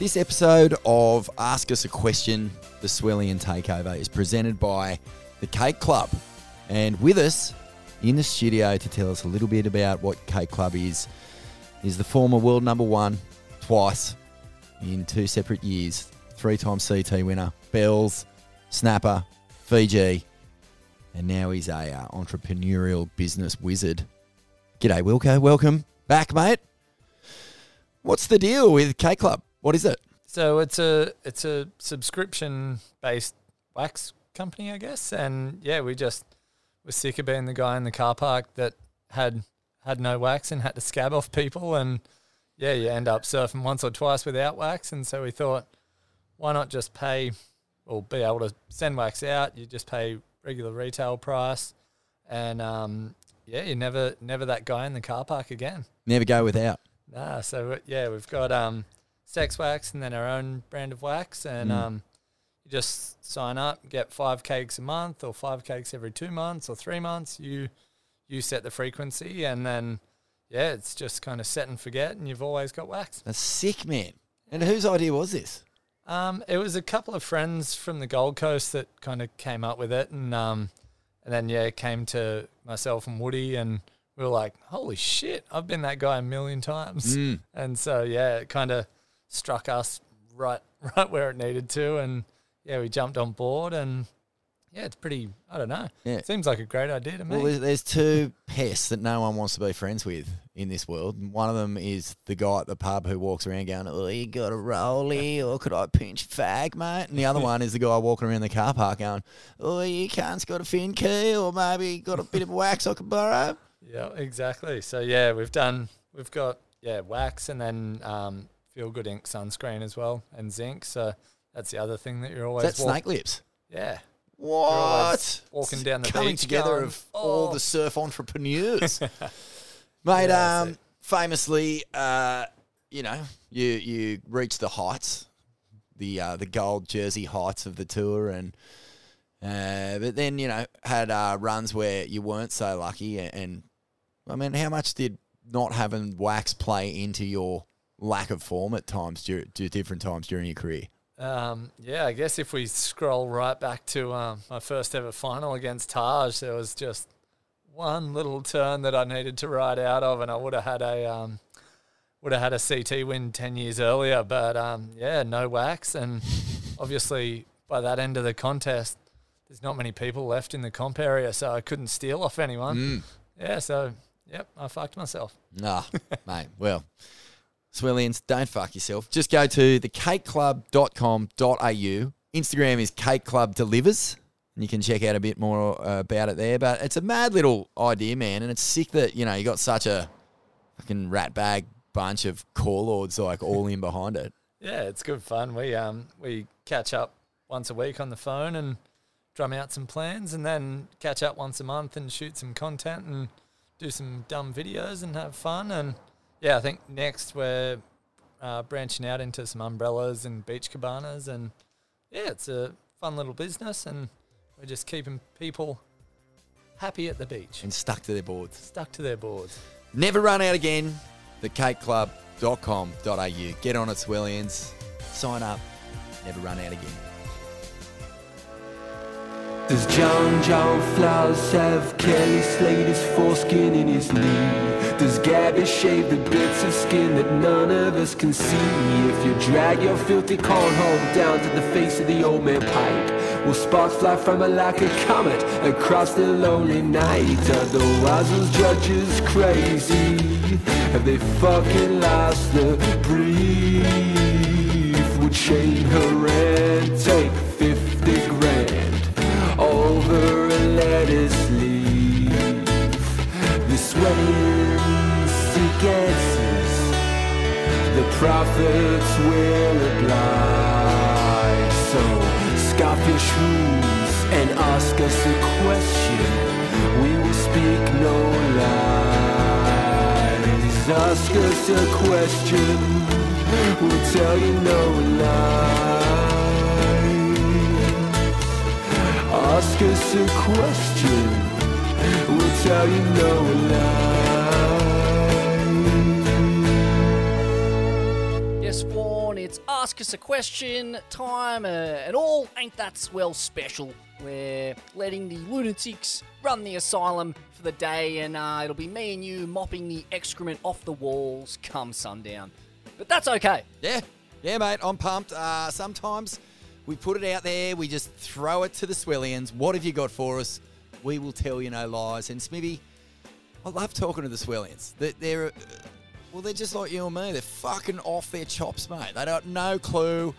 This episode of Ask Us a Question, the Swellian Takeover, is presented by the Cake Club. And with us in the studio to tell us a little bit about what Cake Club is, is the former world number one twice in two separate years, three time CT winner, Bells, Snapper, Fiji, and now he's a uh, entrepreneurial business wizard. G'day, Wilco. Welcome back, mate. What's the deal with Cake Club? What is it? So it's a it's a subscription based wax company, I guess. And yeah, we just were sick of being the guy in the car park that had had no wax and had to scab off people. And yeah, you end up surfing once or twice without wax. And so we thought, why not just pay or be able to send wax out? You just pay regular retail price, and um, yeah, you never never that guy in the car park again. Never go without. Nah, so yeah, we've got um, sex wax and then our own brand of wax, and Mm. um, you just sign up, get five cakes a month, or five cakes every two months, or three months. You you set the frequency, and then yeah, it's just kind of set and forget, and you've always got wax. That's sick, man. And whose idea was this? Um, it was a couple of friends from the Gold Coast that kind of came up with it, and um, and then yeah, it came to myself and Woody, and we were like, "Holy shit, I've been that guy a million times." Mm. And so yeah, it kind of struck us right right where it needed to, and yeah, we jumped on board, and yeah, it's pretty. I don't know. Yeah. seems like a great idea to me. Well, there's, there's two pests that no one wants to be friends with in this world. One of them is the guy at the pub who walks around going, "Oh, you got a rollie, or could I pinch fag, mate?" And the other one is the guy walking around the car park going, "Oh, you can't got a fin key, or maybe got a bit of wax I could borrow." Yeah, exactly. So yeah, we've done. We've got yeah wax and then um, feel good ink sunscreen as well and zinc. So that's the other thing that you're always Is that walk- snake lips? Yeah, What? walking down the coming beach together going, of all "Oh." the surf entrepreneurs, mate. Yeah, um, famously, uh, you know, you you reached the heights, the uh, the gold jersey heights of the tour, and uh, but then you know had uh, runs where you weren't so lucky, and, and I mean, how much did not having wax play into your lack of form at times, dur- different times during your career? Um, yeah, I guess if we scroll right back to um, my first ever final against Taj, there was just one little turn that I needed to ride out of, and I would have had a um, would have had a CT win ten years earlier. But um, yeah, no wax, and obviously by that end of the contest, there's not many people left in the comp area, so I couldn't steal off anyone. Mm. Yeah, so yep, I fucked myself. Nah, mate. Well, Swellians, don't fuck yourself. Just go to thecakeclub.com.au. Instagram is Cake Club Delivers, and you can check out a bit more uh, about it there. But it's a mad little idea, man, and it's sick that you know you got such a fucking rat bag bunch of core lords like all in behind it. Yeah, it's good fun. We um we catch up once a week on the phone and drum out some plans, and then catch up once a month and shoot some content and do some dumb videos and have fun. And yeah, I think next we're uh, branching out into some umbrellas and beach cabanas, and yeah, it's a fun little business, and we're just keeping people happy at the beach, And stuck to their boards. stuck to their boards. Never run out again. The Thecakeclub.com.au. Get on it, Swellians. Sign up. Never run out again. Does John John Florence have Kelly Slater's foreskin in his knee? Does Gabby shave the bits of skin that none of us can see? If you drag your filthy cornhole down to the face of the old man pipe, will sparks fly from it like a comet across the lonely night? Are the Wazzles judges crazy? Have they fucking lost the brief? Would Shane Herring take 50 grand over a lettuce leaf? The sweating prophets will oblige. So scoff your shrews and ask us a question. We will speak no lies. Ask us a question. We'll tell you no lies. Ask us a question. We'll tell you no lies. Us a Question time, uh, and all ain't that swell special. We're letting the lunatics run the asylum for the day, and uh, it'll be me and you mopping the excrement off the walls come sundown. But that's okay. Yeah, yeah, mate. I'm pumped. Uh, sometimes we put it out there, we just throw it to the Swellians. What have you got for us? We will tell you no lies. And Smithy, I love talking to the Swellians. They're, they're well, they're just like you and me. They're fucking off their chops, mate. They got no clue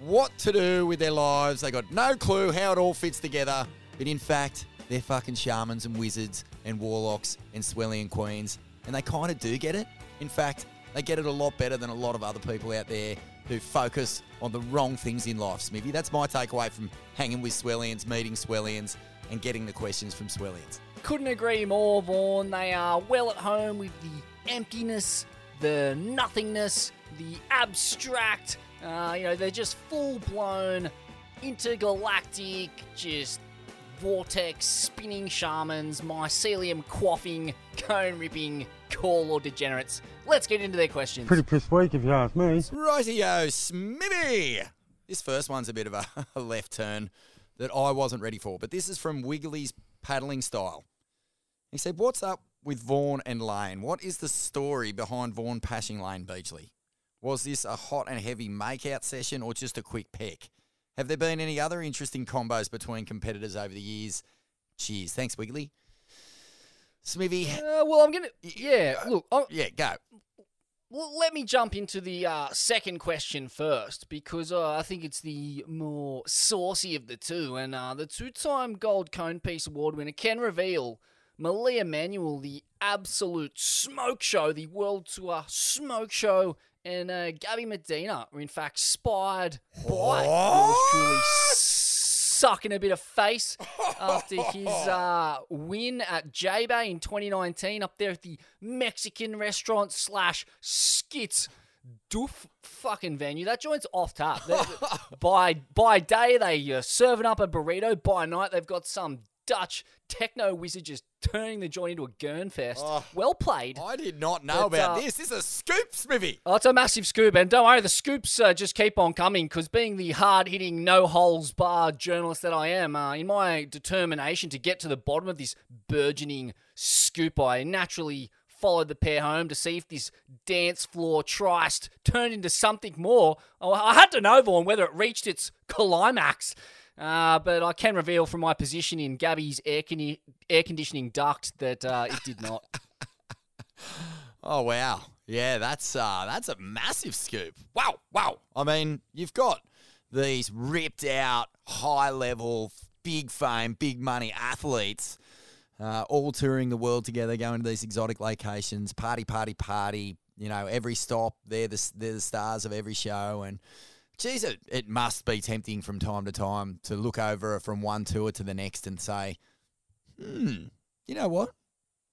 what to do with their lives. They got no clue how it all fits together. But in fact, they're fucking shamans and wizards and warlocks and Swellian queens. And they kind of do get it. In fact, they get it a lot better than a lot of other people out there who focus on the wrong things in life, Smithy. That's my takeaway from hanging with Swellians, meeting Swellians, and getting the questions from Swellians. Couldn't agree more, Vaughn. They are well at home with the emptiness, the nothingness, the abstract. Uh, you know, they're just full blown intergalactic, just vortex spinning shamans, mycelium quaffing, cone ripping, core lord degenerates. Let's get into their questions. Pretty piss weak if you ask me. Rightio, Smithy! This first one's a bit of a, a left turn that I wasn't ready for, but this is from Wiggly's paddling style. He said, What's up with Vaughan and Layne? What is the story behind Vaughan passing Layne Beachley? Was this a hot and heavy makeout session or just a quick peck? Have there been any other interesting combos between competitors over the years? Cheers. Thanks, Wiggly. Smithy. Uh, well, I'm gonna. Yeah, look, i Yeah, go. Well, let me jump into the uh, second question first because uh, I think it's the more saucy of the two. And uh, the two time Gold Cone Piece Award winner can reveal Malia Manuel, the absolute smoke show, the World Tour smoke show, and uh, Gabby Medina were in fact spied by yours truly sucking a bit of face after his uh, win at J-Bay in 2019 up there at the Mexican restaurant slash skits doof fucking venue. That joint's off tap. By by day they uh, serving up a burrito. By night they've got some Dutch techno wizard just turning the joint into a gurn fest. Oh. well played. I did not know But, about uh, this. This is a scoop, Smithy. Oh, it's a massive scoop, and don't worry, the scoops uh, just keep on coming. Because being the hard-hitting, no-holes barred journalist that I am, uh, in my determination to get to the bottom of this burgeoning scoop, I naturally followed the pair home to see if this dance floor tryst turned into something more. Oh, I had to know, Vaughn, whether it reached its climax. Uh, but I can reveal from my position in Gabby's air, con- air conditioning duct that uh, it did not. Oh wow. Yeah, that's uh that's a massive scoop. Wow, wow. I mean, you've got these ripped out, high level, big fame, big money athletes uh, all touring the world together, going to these exotic locations, party, party, party. You know, every stop, they're the, they're the stars of every show. And geez, it, it must be tempting from time to time to look over from one tour to the next and say, hmm, you know what?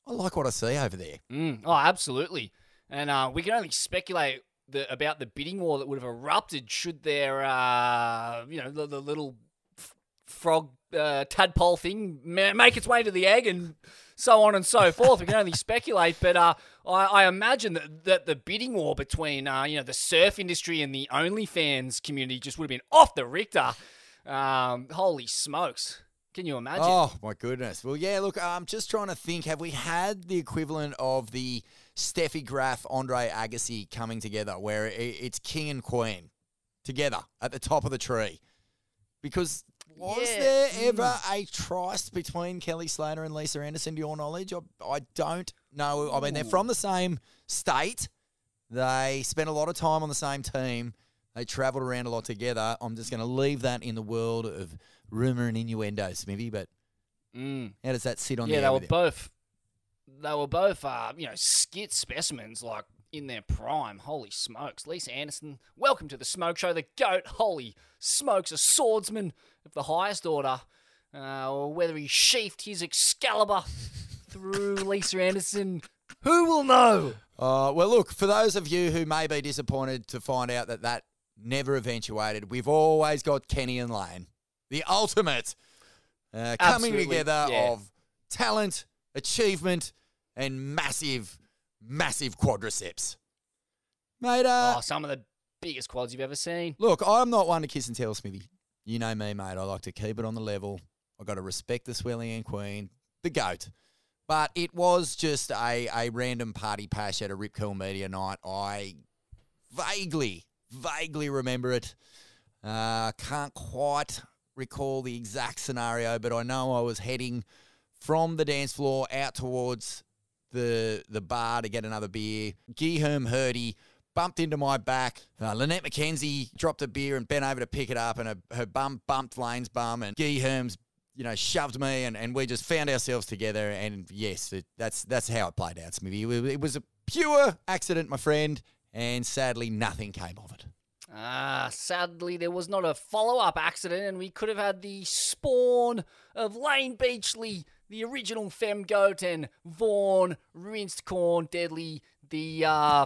I like what I see over there. Mm, oh, absolutely. And uh, we can only speculate the, about the bidding war that would have erupted should their, uh, you know, the, the little f- frog uh, tadpole thing ma- make its way to the egg and so on and so forth. We can only speculate, but uh, I, I imagine that, that the bidding war between, uh, you know, the surf industry and the OnlyFans community just would have been off the Richter. Um, holy smokes. Can you imagine? Oh my goodness. Well, yeah. Look, I'm just trying to think. Have we had the equivalent of the Steffi Graf, Andre Agassi coming together, where it's king and queen together at the top of the tree? Because was Yeah. there ever a tryst between Kelly Slater and Lisa Andersen, to your knowledge? I, I don't know. I mean, they're from the same state. They spent a lot of time on the same team. They travelled around a lot together. I'm just going to leave that in the world of rumor and innuendo, Smithy. But Mm. how does that sit on yeah, the they were both they were both uh, you know skit specimens like in their prime. Holy smokes, Lisa Andersen, welcome to the Smoke Show. The goat, holy smokes, a swordsman of the highest order. Uh, or whether he sheathed his Excalibur through Lisa Andersen, who will know? Uh, well, look, for those of you who may be disappointed to find out that that never eventuated, we've always got Kenny and Layne, the ultimate uh, coming together yeah. of talent, achievement, and massive, massive quadriceps. Mate, uh, oh, some of the biggest quads you've ever seen. look, I'm not one to kiss and tell, Smithy. You know me, mate. I like to keep it on the level. i got to respect the Swelling and Queen, the GOAT. But it was just a, a random party pash at a Rip Curl Media night. I vaguely, vaguely remember it. Uh, can't quite recall the exact scenario, but I know I was heading from the dance floor out towards the the bar to get another beer. Guilherme Herdy bumped into my back. Uh, Lynette McKenzie dropped a beer and bent over to pick it up, and her, her bum bumped Layne's bum, and Guilherme's you know shoved me, and, and we just found ourselves together. And yes, it, that's that's how it played out, Smithy. It, was a pure accident, my friend, and sadly nothing came of it. Ah, sadly, there was not a follow up accident, and we could have had the spawn of Layne Beachley, the original Fem Goat, and Vaughn, Rinsed Corn, Deadly, the. Uh,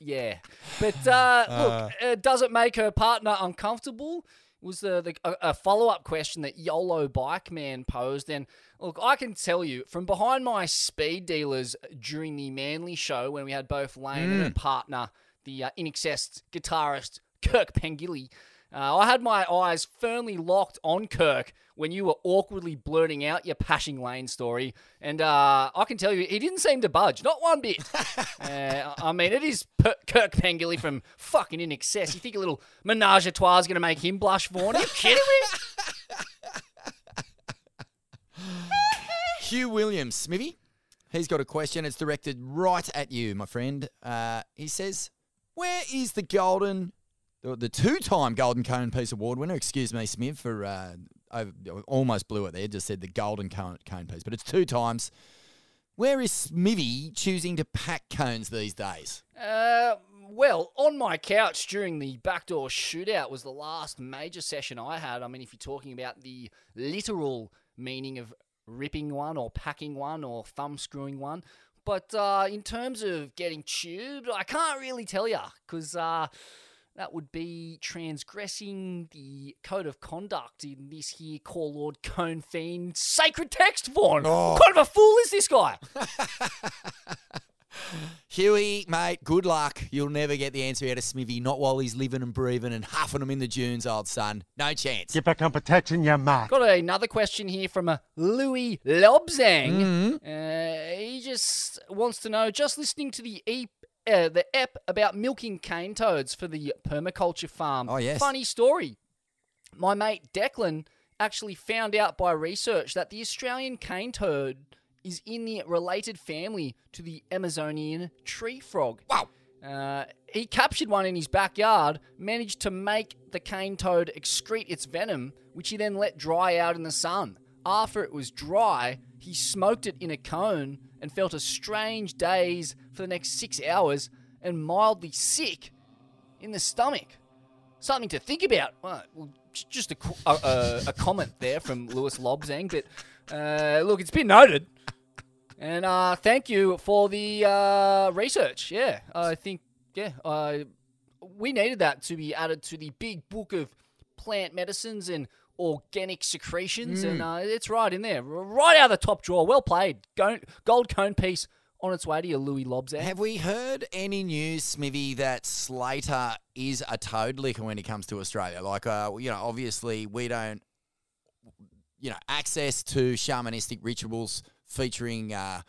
yeah. But uh, look, uh, does it make her partner uncomfortable? Was the, the a, follow up question that YOLO Bike Man posed, and look, I can tell you from behind my speed dealers during the Manly show when we had both Layne and her partner the uh, INXS guitarist Kirk Pengilly. Uh, I had my eyes firmly locked on Kirk when you were awkwardly blurting out your Pashing Layne story, and uh, I can tell you, he didn't seem to budge, not one bit. uh, I mean, it is Kirk Pengilly from fucking INXS. You think a little menage a trois is going to make him blush, Vaughn? Are you kidding me? Hugh Williams, Smithy. He's got a question. It's directed right at you, my friend. Uh, he says, "Where is the golden, the, the two-time Golden Cone Piece Award winner? Excuse me, Smith, for uh, I almost blew it there. Just said the Golden Cone, Piece, but it's two times. Where is Smithy choosing to pack cones these days? Uh, well, on my couch during the backdoor shootout was the last major session I had. I mean, if you're talking about the literal meaning of ripping one or packing one or thumb screwing one. But uh, in terms of getting tubed, I can't really tell you because uh, that would be transgressing the code of conduct in this here Call Lord Cone Fiend sacred text, Vaughn. What kind of a fool is this guy? Huey, mate, good luck. You'll never get the answer out of Smithy, not while he's living and breathing and huffing them in the dunes, old son. No chance. Get back on protection, you mat. Got another question here from a Louis Lobzang. Uh, he just wants to know, just listening to the e- uh, the ep about milking cane toads for the permaculture farm. Oh, yes. Funny story. My mate Declan actually found out by research that the Australian cane toad is in the related family to the Amazonian tree frog. Wow. Uh, he captured one in his backyard, managed to make the cane toad excrete its venom, which he then let dry out in the sun. After it was dry, he smoked it in a cone and felt a strange daze for the next six hours and mildly sick in the stomach. Something to think about. Well, just a, a, a, a comment there from Lewis Lobzang, but uh, look, it's been noted. And uh, thank you for the uh, research. Yeah, I think yeah, uh, we needed that to be added to the big book of plant medicines and organic secretions, and uh, it's right in there, right out of the top drawer. Well played, Go- gold cone piece on its way to your Louis Lobzang. Have we heard any news, Smithy, that Slater is a toad licker when it comes to Australia? Like, uh, you know, obviously we don't, you know, access to shamanistic rituals featuring, uh,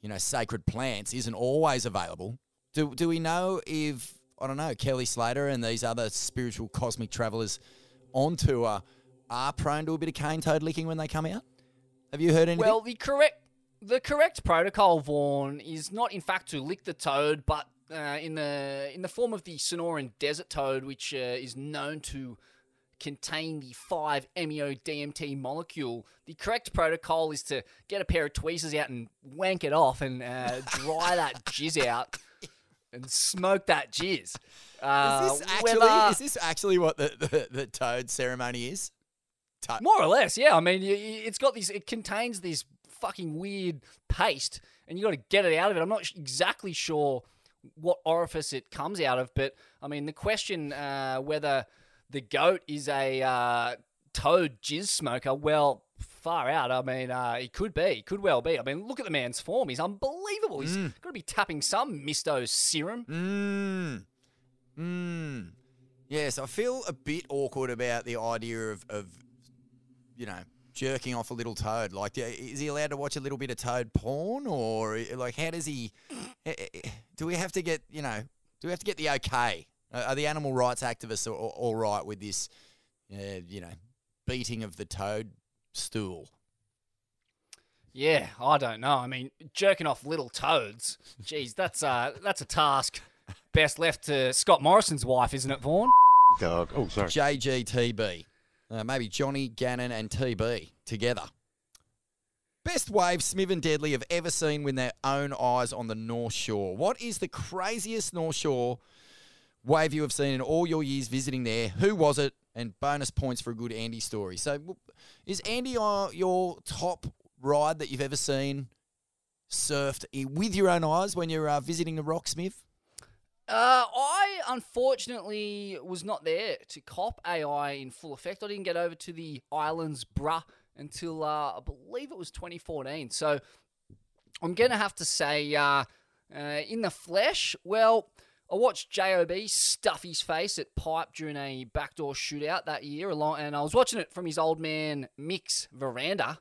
you know, sacred plants isn't always available. Do do we know if I don't know Kelly Slater and these other spiritual cosmic travelers on tour are prone to a bit of cane toad licking when they come out? Have you heard anything? Well, the correct the correct protocol, Vaughn, is not in fact to lick the toad, but uh, in the in the form of the Sonoran desert toad, which uh, is known to contain the 5-MeO-DMT molecule. The correct protocol is to get a pair of tweezers out and wank it off and uh, dry that jizz out and smoke that jizz. Uh, is this actually whether- is this actually what the, the, the toad ceremony is? More or less, yeah. I mean, it's got this. It contains this fucking weird paste, and you got to get it out of it. I'm not exactly sure what orifice it comes out of, but I mean, the question uh, whether the goat is a uh, toad jizz smoker, well, far out. I mean, uh, he could be, he could well be. I mean, look at the man's form; he's unbelievable. He's Mm. got to be tapping some Misto serum. Mmm. Mmm. Yes, I feel a bit awkward about the idea of, of, you know, jerking off a little toad. Like, is he allowed to watch a little bit of toad porn, or like, how does he? eh, eh, Do we have to get, you know, do we have to get the okay? Uh, Are the animal rights activists all, all right with this, uh, you know, beating of the toad stool? Yeah, I don't know. I mean, jerking off little toads. Geez, that's uh, that's a task best left to Scott Morrison's wife, isn't it, Vaughan? Dog. Oh, sorry. JGTB. Uh, maybe Johnny, Gannon, and TB together. Best wave Smith and Deadly have ever seen with their own eyes on the North Shore. What is the craziest North Shore wave you have seen in all your years visiting there? Who was it? And bonus points for a good Andy story. So, is Andy your top ride that you've ever seen surfed with your own eyes when you're uh, visiting the Rocksmith? Uh, I unfortunately was not there to cop AI in full effect. I didn't get over to the islands, bruh, until uh, I believe it was 2014. So I'm gonna have to say, uh, uh, in the flesh, well, I watched Job stuff his face at pipe during a backdoor shootout that year, along, and I was watching it from his old man Mick's veranda.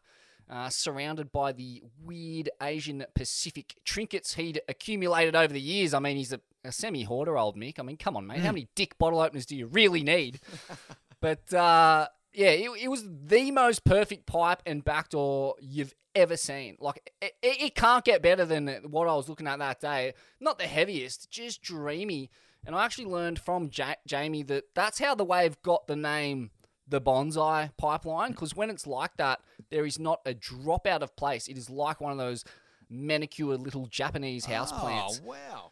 Uh, surrounded by the weird Asian Pacific trinkets he'd accumulated over the years. I mean, he's a, a semi hoarder, old Mick. I mean, come on, mate. How many dick bottle openers do you really need? but uh, yeah, it, it was the most perfect pipe and backdoor you've ever seen. Like, it, it, can't get better than what I was looking at that day. Not the heaviest, just dreamy. And I actually learned from ja- Jamie that that's how the wave got the name the bonsai pipeline because when it's like that, there is not a drop out of place. It is like one of those manicured little Japanese house plants. Oh, wow.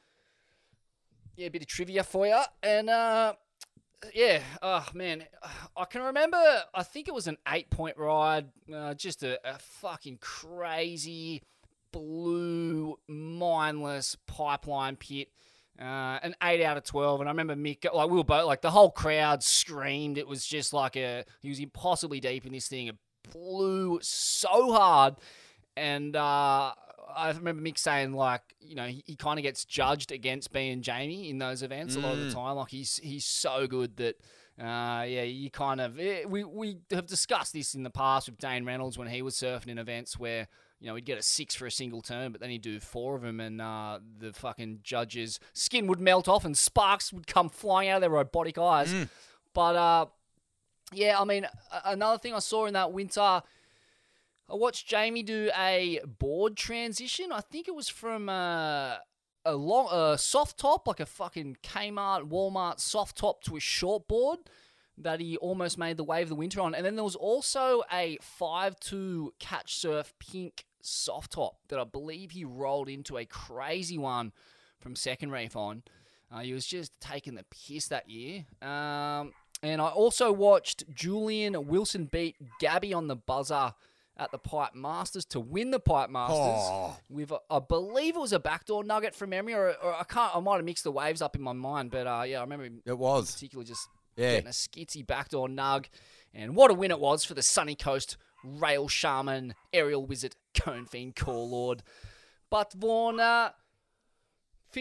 Yeah, a bit of trivia for you. And uh, yeah, oh man, I can remember. I think it was an eight-point ride, uh, just a, a fucking crazy blue, mindless pipeline pit. Uh, an eight out of twelve, and I remember Mick, like we were both, like the whole crowd screamed. It was just like a, he was impossibly deep in this thing. It blew so hard, and uh, I remember Mick saying like, you know, he, he kind of gets judged against being Jamie in those events a lot of the time. Like he's he's so good that. Uh, yeah, you kind of eh, we we have discussed this in the past with Dane Reynolds when he was surfing in events where you know he'd get a six for a single turn, but then he'd do four of them, and uh, the fucking judges' skin would melt off and sparks would come flying out of their robotic eyes. But uh, yeah, I mean, another thing I saw in that winter. I watched Jamie do a board transition. I think it was from uh, a long, a soft top, like a fucking Kmart, Walmart soft top to a short board that he almost made the wave of the winter on. And then there was also a 5-2 catch surf pink soft top that I believe he rolled into a crazy one from second reef on. Uh, he was just taking the piss that year. Um, and I also watched Julian Wilson beat Gabby on the buzzer at the Pipe Masters to win the Pipe Masters Oh. with, a, I believe it was a backdoor nugget from memory, or, or I can't, I might have mixed the waves up in my mind, but uh, yeah, I remember It was. particularly just Yeah. getting a skitsy backdoor nug. And what a win it was for the Sunny Coast Rail Shaman, Aerial Wizard, Cone Fiend, Core Lord. But Vaughn, uh,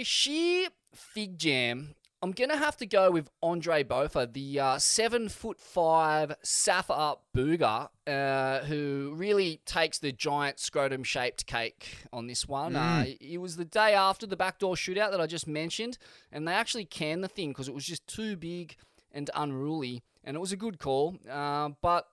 sheer Fig Jam, I'm going to have to go with Andre Botha, the uh, seven foot five Safa Booger, uh, who really takes the giant scrotum shaped cake on this one. Uh, it was the day after the backdoor shootout that I just mentioned, and they actually canned the thing because it was just too big and unruly, and it was a good call. Uh, but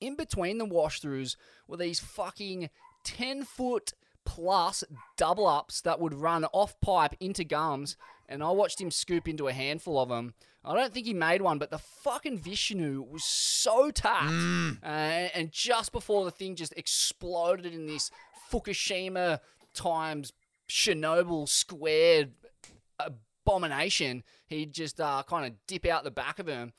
in between the wash throughs were these fucking 10 foot plus double ups that would run off pipe into gums, and I watched him scoop into a handful of them. I don't think he made one, but the fucking Vishnu was so tapped. Uh, and just before the thing just exploded in this Fukushima times Chernobyl squared abomination, he'd just uh, kind of dip out the back of him.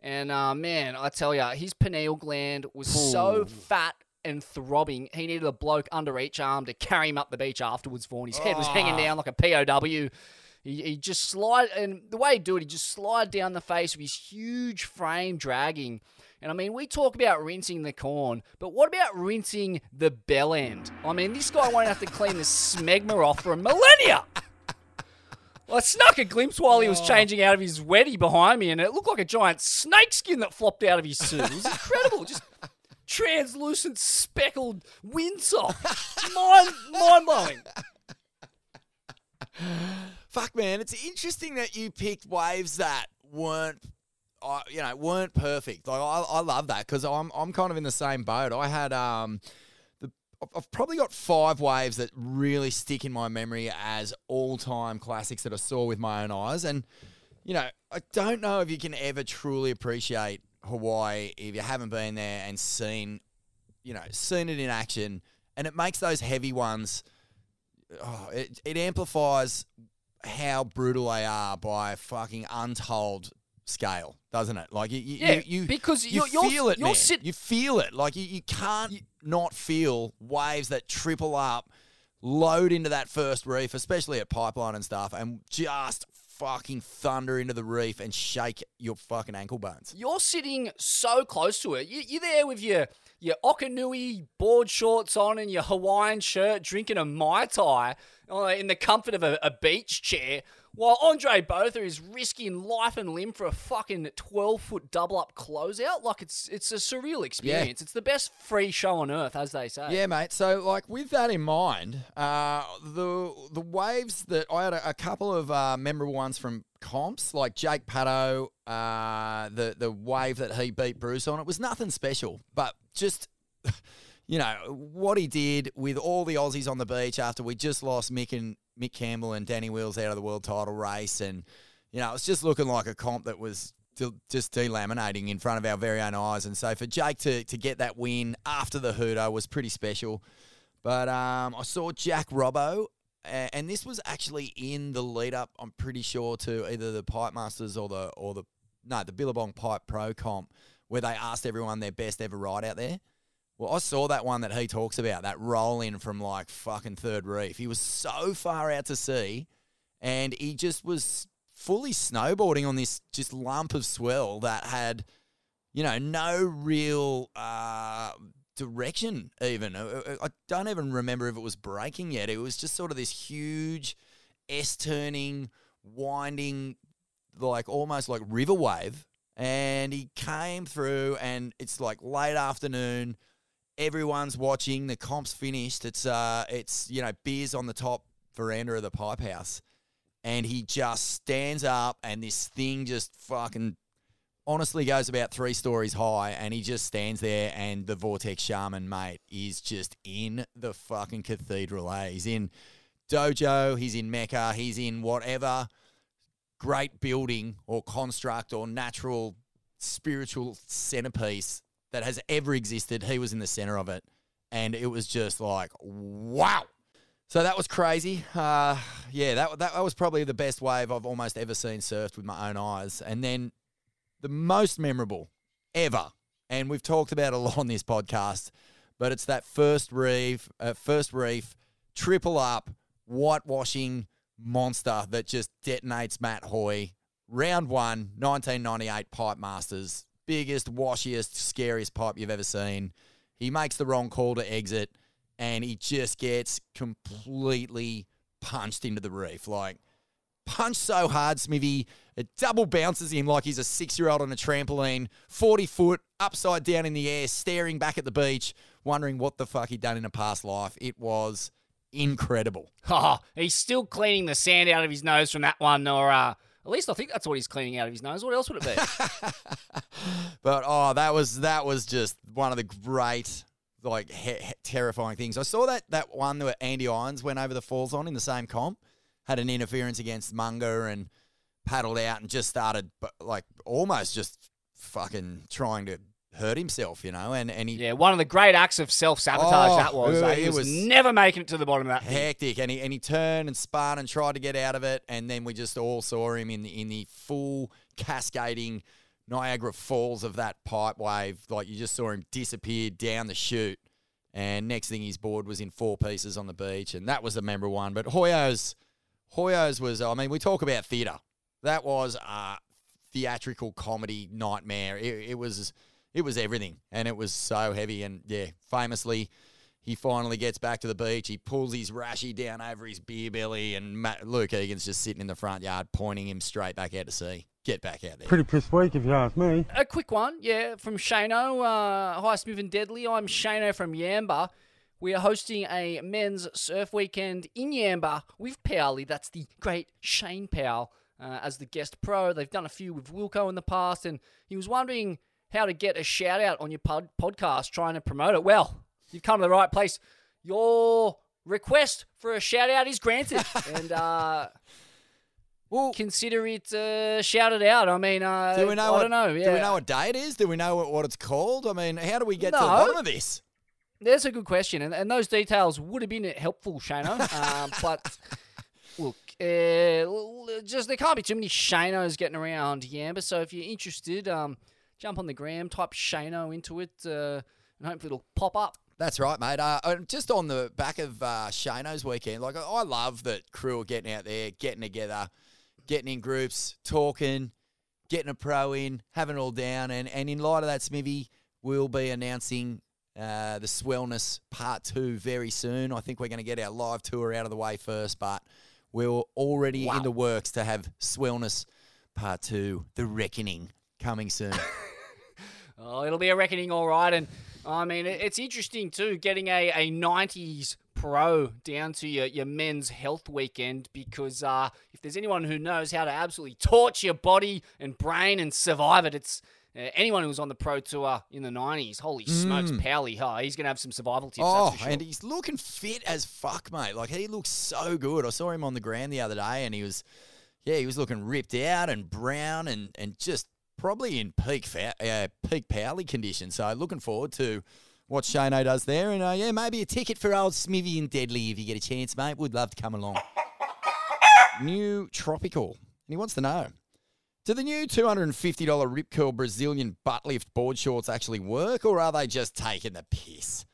And uh, man, I tell you, his pineal gland was so fat and throbbing, he needed a bloke under each arm to carry him up the beach afterwards. For his head was hanging down like a POW. He, he just slide, and the way he'd do it, he just slide down the face with his huge frame dragging. And I mean, we talk about rinsing the corn, but what about rinsing the bell end? I mean, this guy won't have to clean the smegma off for a millennia. I snuck a glimpse while he was oh. changing out of his weddy behind me, and it looked like a giant snakeskin that flopped out of his suit. It was incredible. Just translucent, speckled windsock. Mind, mind blowing. Fuck, man, it's interesting that you picked waves that weren't, uh, you know, weren't perfect. Like I, I love that because I'm, I'm kind of in the same boat. I had, um, the, I've- probably got five waves that really stick in my memory as all-time classics that I saw with my own eyes, and you know, I don't know if you can ever truly appreciate Hawaii if you haven't been there and seen, you know, seen it in action, and it makes those heavy ones oh, it, it amplifies how brutal they are by fucking untold scale, doesn't it? Like you, you, Yeah, you, you because you feel it, you're man. sit- you feel it. Like you, you can't not feel waves that triple up, load into that first reef, especially at pipeline and stuff, and just fucking thunder into the reef and shake your fucking ankle bones. You're sitting so close to it. You, you're there with your your Okanui board shorts on and your Hawaiian shirt, drinking a mai tai in the comfort of a, a beach chair, while Andre Botha is risking life and limb for a fucking twelve foot double up closeout. Like it's it's a surreal experience. It's the best free show on earth, as they say. Yeah, mate. So, like, with that in mind, uh, the the waves that I had a, a couple of uh, memorable ones from comps, like Jake Pato, uh, the the wave that he beat Bruce on. It was nothing special, but just. You know what he did with all the Aussies on the beach after we just lost Mick and Mick Campbell and Danny Wills out of the world title race, and you know it's just looking like a comp that was just delaminating in front of our very own eyes. And so for Jake to, to get that win after the hooter was pretty special. But um, I saw Jack Robbo, and this was actually in the lead up. I'm pretty sure to either the Pipe Masters or the or the no the Billabong Pipe Pro comp where they asked everyone their best ever ride out there. Well, I saw that one that he talks about, that roll in from like fucking third reef. He was so far out to sea, and he just was fully snowboarding on this just lump of swell that had, you know, no real uh, direction. Even I don't even remember if it was breaking yet. It was just sort of this huge S turning, winding, like almost like river wave. And he came through, and it's like late afternoon everyone's watching. The comp's finished. It's uh, it's you know beers on the top veranda of the pipe house, and he just stands up, and this thing just fucking honestly goes about three stories high, and he just stands there, and the Vortex Shaman mate is just in the fucking cathedral. Eh? He's in dojo. He's in Mecca. He's in whatever great building or construct or natural spiritual centerpiece that has ever existed. He was in the center of it. And it was just like, wow. So that was crazy. Uh, yeah, that, that was probably the best wave I've almost ever seen surfed with my own eyes. And then the most memorable ever, and we've talked about a lot on this podcast, but it's that first reef, uh, first reef, triple up, whitewashing monster that just detonates Matt Hoy. Round one, 1998 Pipe Masters. Biggest, washiest, scariest pipe you've ever seen. He makes the wrong call to exit and he just gets completely punched into the reef. Like, punched so hard, Smithy, it double bounces him like he's a six year old on a trampoline, 40 foot, upside down in the air, staring back at the beach, wondering what the fuck he'd done in a past life. It was incredible. Oh, he's still cleaning the sand out of his nose from that one, or uh, at least I think that's what he's cleaning out of his nose. What else would it be? but oh, that was that was just one of the great, like he- he- terrifying things. I saw that that one that Andy Irons went over the falls on in the same comp, had an interference against Munga and paddled out and just started like almost just fucking trying to hurt himself, you know, and and he yeah, one of the great acts of self sabotage Oh, that was. eh? He was, was- never making it to the bottom of that thing. hectic and he and he turned and spun and tried to get out of it and then we just all saw him in the in the full cascading Niagara Falls of that pipe wave like you just saw him disappear down the chute and next thing his board was in four pieces on the beach and that was a memorable one but Hoyo's Hoyo's was I mean we talk about theater that was a theatrical comedy nightmare it, it was it it was everything, and it was so heavy. And yeah, famously, he finally gets back to the beach. He pulls his rashy down over his beer belly, and Matt, Luke Egan's just sitting in the front yard, pointing him straight back out to sea. Get back out there. Pretty pissed weak if you ask me. A quick one, yeah, from Shano. Uh, hi, Smith and Deadly. I'm Shano from Yamba. We are hosting a men's surf weekend in Yamba with Powley. That's the great Shane Powell uh, as the guest pro. They've done a few with Wilco in the past, and he was wondering how to get a shout out on your pod- podcast trying to promote it. Well, you've come to the right place. Your request for a shout out is granted. and, uh, Well, consider it uh, shouted out. I mean, uh, do we know? I what, don't know. Yeah. Do we know what day it is? Do we know what, what it's called? I mean, how do we get to the bottom of this? That's a good question, and, and those details would have been helpful, Shano. um, but look, uh, just there can't be too many Shanos getting around Yamba. So if you're interested, um, jump on the gram, type Shano into it, uh, and hopefully it'll pop up. That's right, mate. Uh, just on the back of uh, Shano's weekend, like I- love that crew are getting out there, getting together, getting in groups, talking, getting a pro in, having it all down, and and in light of that, Smithy will be announcing uh, the Swellness Part Two very soon. I think we're going to get our live tour out of the way first, but we're already in the works to have Swellness Part Two, The Reckoning, coming soon. Oh, it'll be a reckoning, all right. And I mean, it's interesting too, getting a, a 90s pro down to your, your men's health weekend because uh, if there's anyone who knows how to absolutely torch your body and brain and survive it, it's uh, anyone who was on the pro tour in the 90s. Holy smokes, Powley, huh? He's going to have some survival tips. Oh, that's for sure. and he's looking fit as fuck, mate. Like he looks so good. I saw him on the ground the other day, and he was, yeah, he was looking ripped out and brown and and just probably in peak uh, peak Powley condition. So looking forward to what Shano does there, and uh, yeah, maybe a ticket for old Smithy and Deadly if you get a chance, mate. Would love to come along. New tropical, and he wants to know. Do the new $250 Rip Curl Brazilian butt lift board shorts actually work, or are they just taking the piss?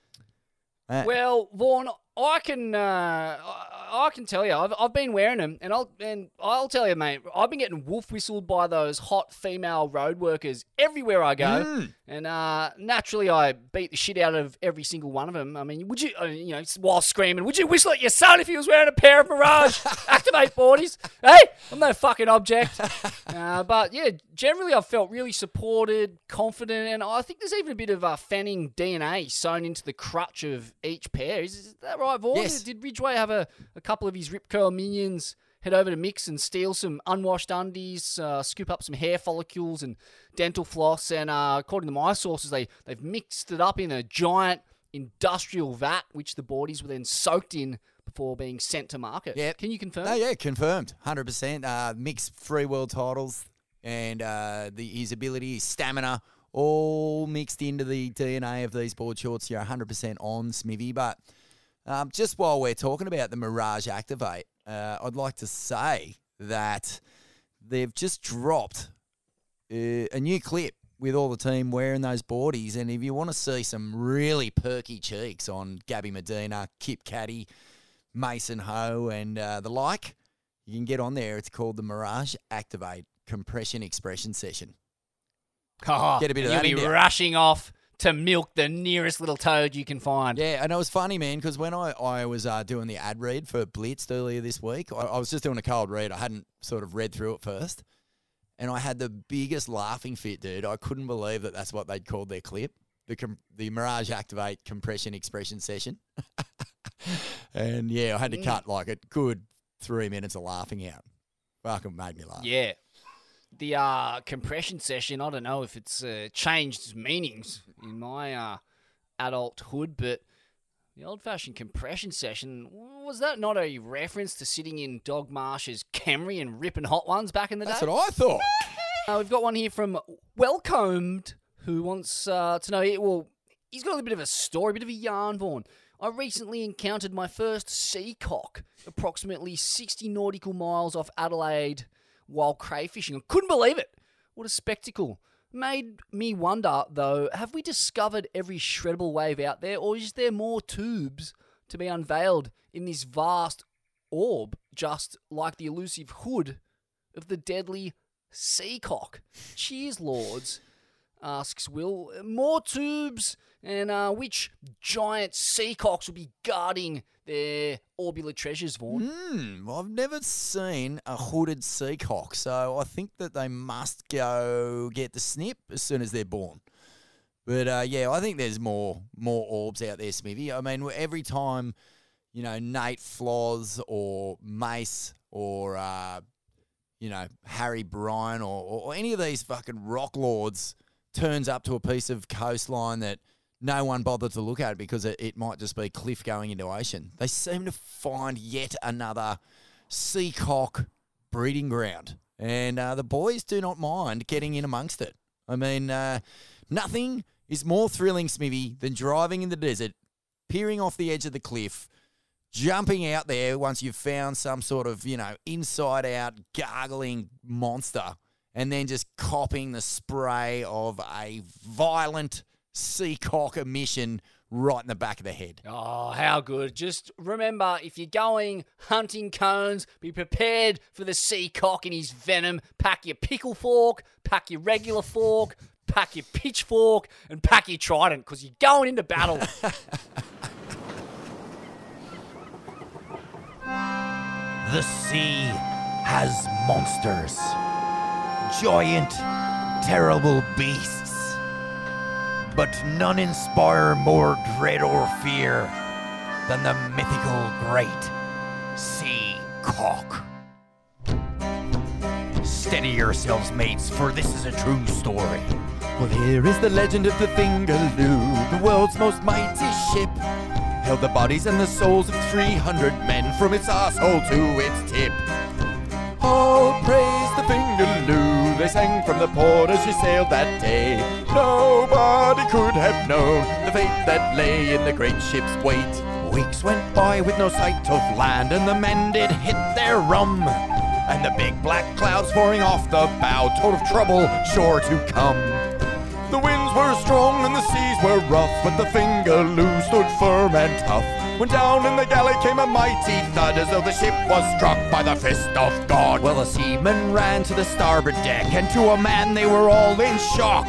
Uh, Well, Vaughn, I can uh, I can tell you, I've, I've been wearing them, and I'll and I'll tell you, mate, I've been getting wolf whistled by those hot female road workers everywhere I go, Mm. and uh, naturally I beat the shit out of every single one of them. I mean, would you, uh, you know, while screaming, would you whistle at your son if he was wearing a pair of Mirage Activate boardies? Hey, I'm no fucking object. Uh, but yeah, generally I've felt really supported, confident, and I think there's even a bit of uh, fanning DNA sewn into the crutch of each pair. Is, is that right, Vaughn? Yes. Did Ridgeway have a, a couple of his Rip Curl minions head over to Mick's and steal some unwashed undies, uh, scoop up some hair follicles and dental floss, and uh, according to my sources, they, they've mixed it up in a giant industrial vat, which the boardies were then soaked in before being sent to market. Yep. Can you confirm? Oh, yeah, confirmed, hundred percent. Uh, mixed free world titles and uh, the his ability, his stamina, all mixed into the DNA of these board shorts. You're hundred percent on Smithy. But um, just while we're talking about the Mirage Activate, uh, I'd like to say that they've just dropped uh, a new clip with all the team wearing those boardies. And if you want to see some really perky cheeks on Gabby Medina, Kip Caddy, Mason Ho, and uh, the like, you can get on there. It's called the Mirage Activate Compression Expression Session. Oh, Get a bit of you'll that be in there. rushing off to milk the nearest little toad you can find. Yeah, and it was funny, man, because when I, I was uh, doing the ad read for Blitz earlier this week, I, I was just doing a cold read. I hadn't sort of read through it first. And I had the biggest laughing fit, dude. I couldn't believe that that's what they'd called their clip. The, com- the Mirage Activate Compression Expression Session. and yeah, I had to cut like a good three minutes of laughing out. Fucking made me laugh. Yeah. The uh, compression session, I don't know if it's uh, changed meanings in my uh, adulthood, but the old fashioned compression session, was that not a reference to sitting in Dog Marsh's Camry and ripping hot ones back in the That's day? That's what I thought. Uh, we've got one here from Welcomed who wants uh, to know. Well, he's got a little bit of a story, a bit of a yarn, Vaughn. I recently encountered my first sea cock approximately 60 nautical miles off Adelaide while crayfishing. I couldn't believe it. What a spectacle. Made me wonder, though, have we discovered every shreddable wave out there, or is there more tubes to be unveiled in this vast orb, just like the elusive hood of the deadly Seacock. Cheers, Lords. asks Will, more tubes and uh, which giant seacocks will be guarding their orbular treasures, Vaughn? Hmm, I've never seen a hooded seacock, so I think that they must go get the snip as soon as they're born. But uh, yeah, I think there's more more orbs out there, Smithy. I mean, every time you know Nate Floz or Mace or uh, you know Harry Bryan or, or any of these fucking rock lords turns up to a piece of coastline that no one bothered to look at it because it, it might just be cliff going into ocean. They seem to find yet another seacock breeding ground, and uh, the boys do not mind getting in amongst it. I mean, uh, nothing is more thrilling, Smithy, than driving in the desert, peering off the edge of the cliff, jumping out there once you've found some sort of, you know, inside out gargling monster, and then just copping the spray of a violent seacock emission right in the back of the head. Oh, how good. Just remember if you're going hunting cones, be prepared for the seacock and his venom. Pack your pickle fork, pack your regular fork, pack your pitchfork, and pack your trident because you're going into battle. The sea has monsters. Giant, terrible beasts. But none inspire more dread or fear than the mythical great sea cock. Steady yourselves, mates, for this is a true story. Well, here is the legend of the Fingaloo, the world's most mighty ship. Held the bodies and the souls of 300 men from its asshole to its tip. All praise Fingaloo, they sang from the port as she sailed that day. Nobody could have known the fate that lay in the great ship's weight. Weeks went by with no sight of land, and the men did hit their rum. And the big black clouds pouring off the bow told of trouble sure to come. The winds were strong and the seas were rough, but the Fingaloo stood firm and tough. When down in the galley came a mighty thud, as though the ship was struck by the fist of God. Well, the seamen ran to the starboard deck, and to a man they were all in shock.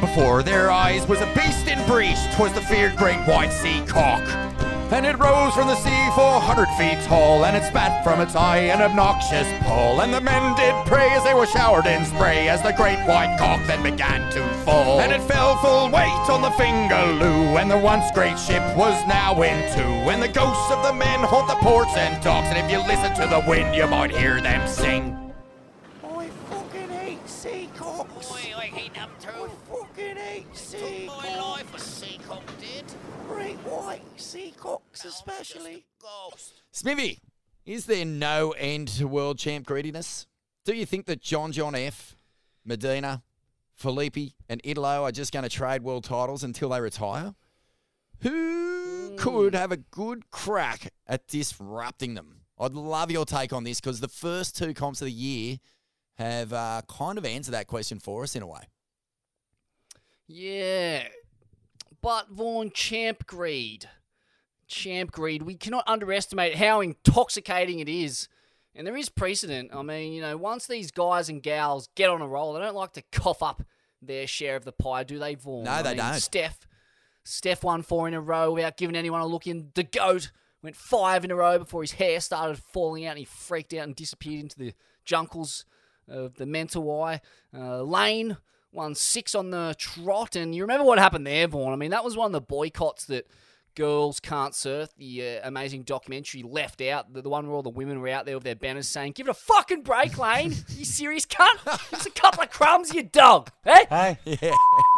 Before their eyes was a beast in breach, twas the feared great white sea cock. And it rose from the sea four hundred feet tall, and it spat from its eye an obnoxious pull. And the men did pray as they were showered in spray, as the great white cock then began to fall. And it fell full weight on the Fingaloo, and the once great ship was now in two. And the ghosts of the men haunt the ports and docks, and if you listen to the wind, you might hear them sing. White sea especially. Ghost. Smithy, is there no end to world champ greediness? Do you think that John John F, Medina, Felipe, and Italo are just going to trade world titles until they retire? Who could have a good crack at disrupting them? I'd love your take on this because the first two comps of the year have uh, kind of answered that question for us in a way. yeah. But Vaughn, champ greed. Champ greed. We cannot underestimate how intoxicating it is. And there is precedent. I mean, you know, once these guys and gals get on a roll, they don't like to cough up their share of the pie, do they, Vaughn? No, I they mean, don't. Steph, Steph won four in a row without giving anyone a look in. The GOAT went five in a row before his hair started falling out and he freaked out and disappeared into the junkles of the mental eye. Uh, Layne won six on the trot, and you remember what happened there, Vaughn? I mean, that was one of the boycotts that Girls Can't Surf, the uh, amazing documentary, left out. The, the one where all the women were out there with their banners saying, Give it a fucking break, Layne. you serious cunt? It's a couple of crumbs, you dog. Hey? Yeah.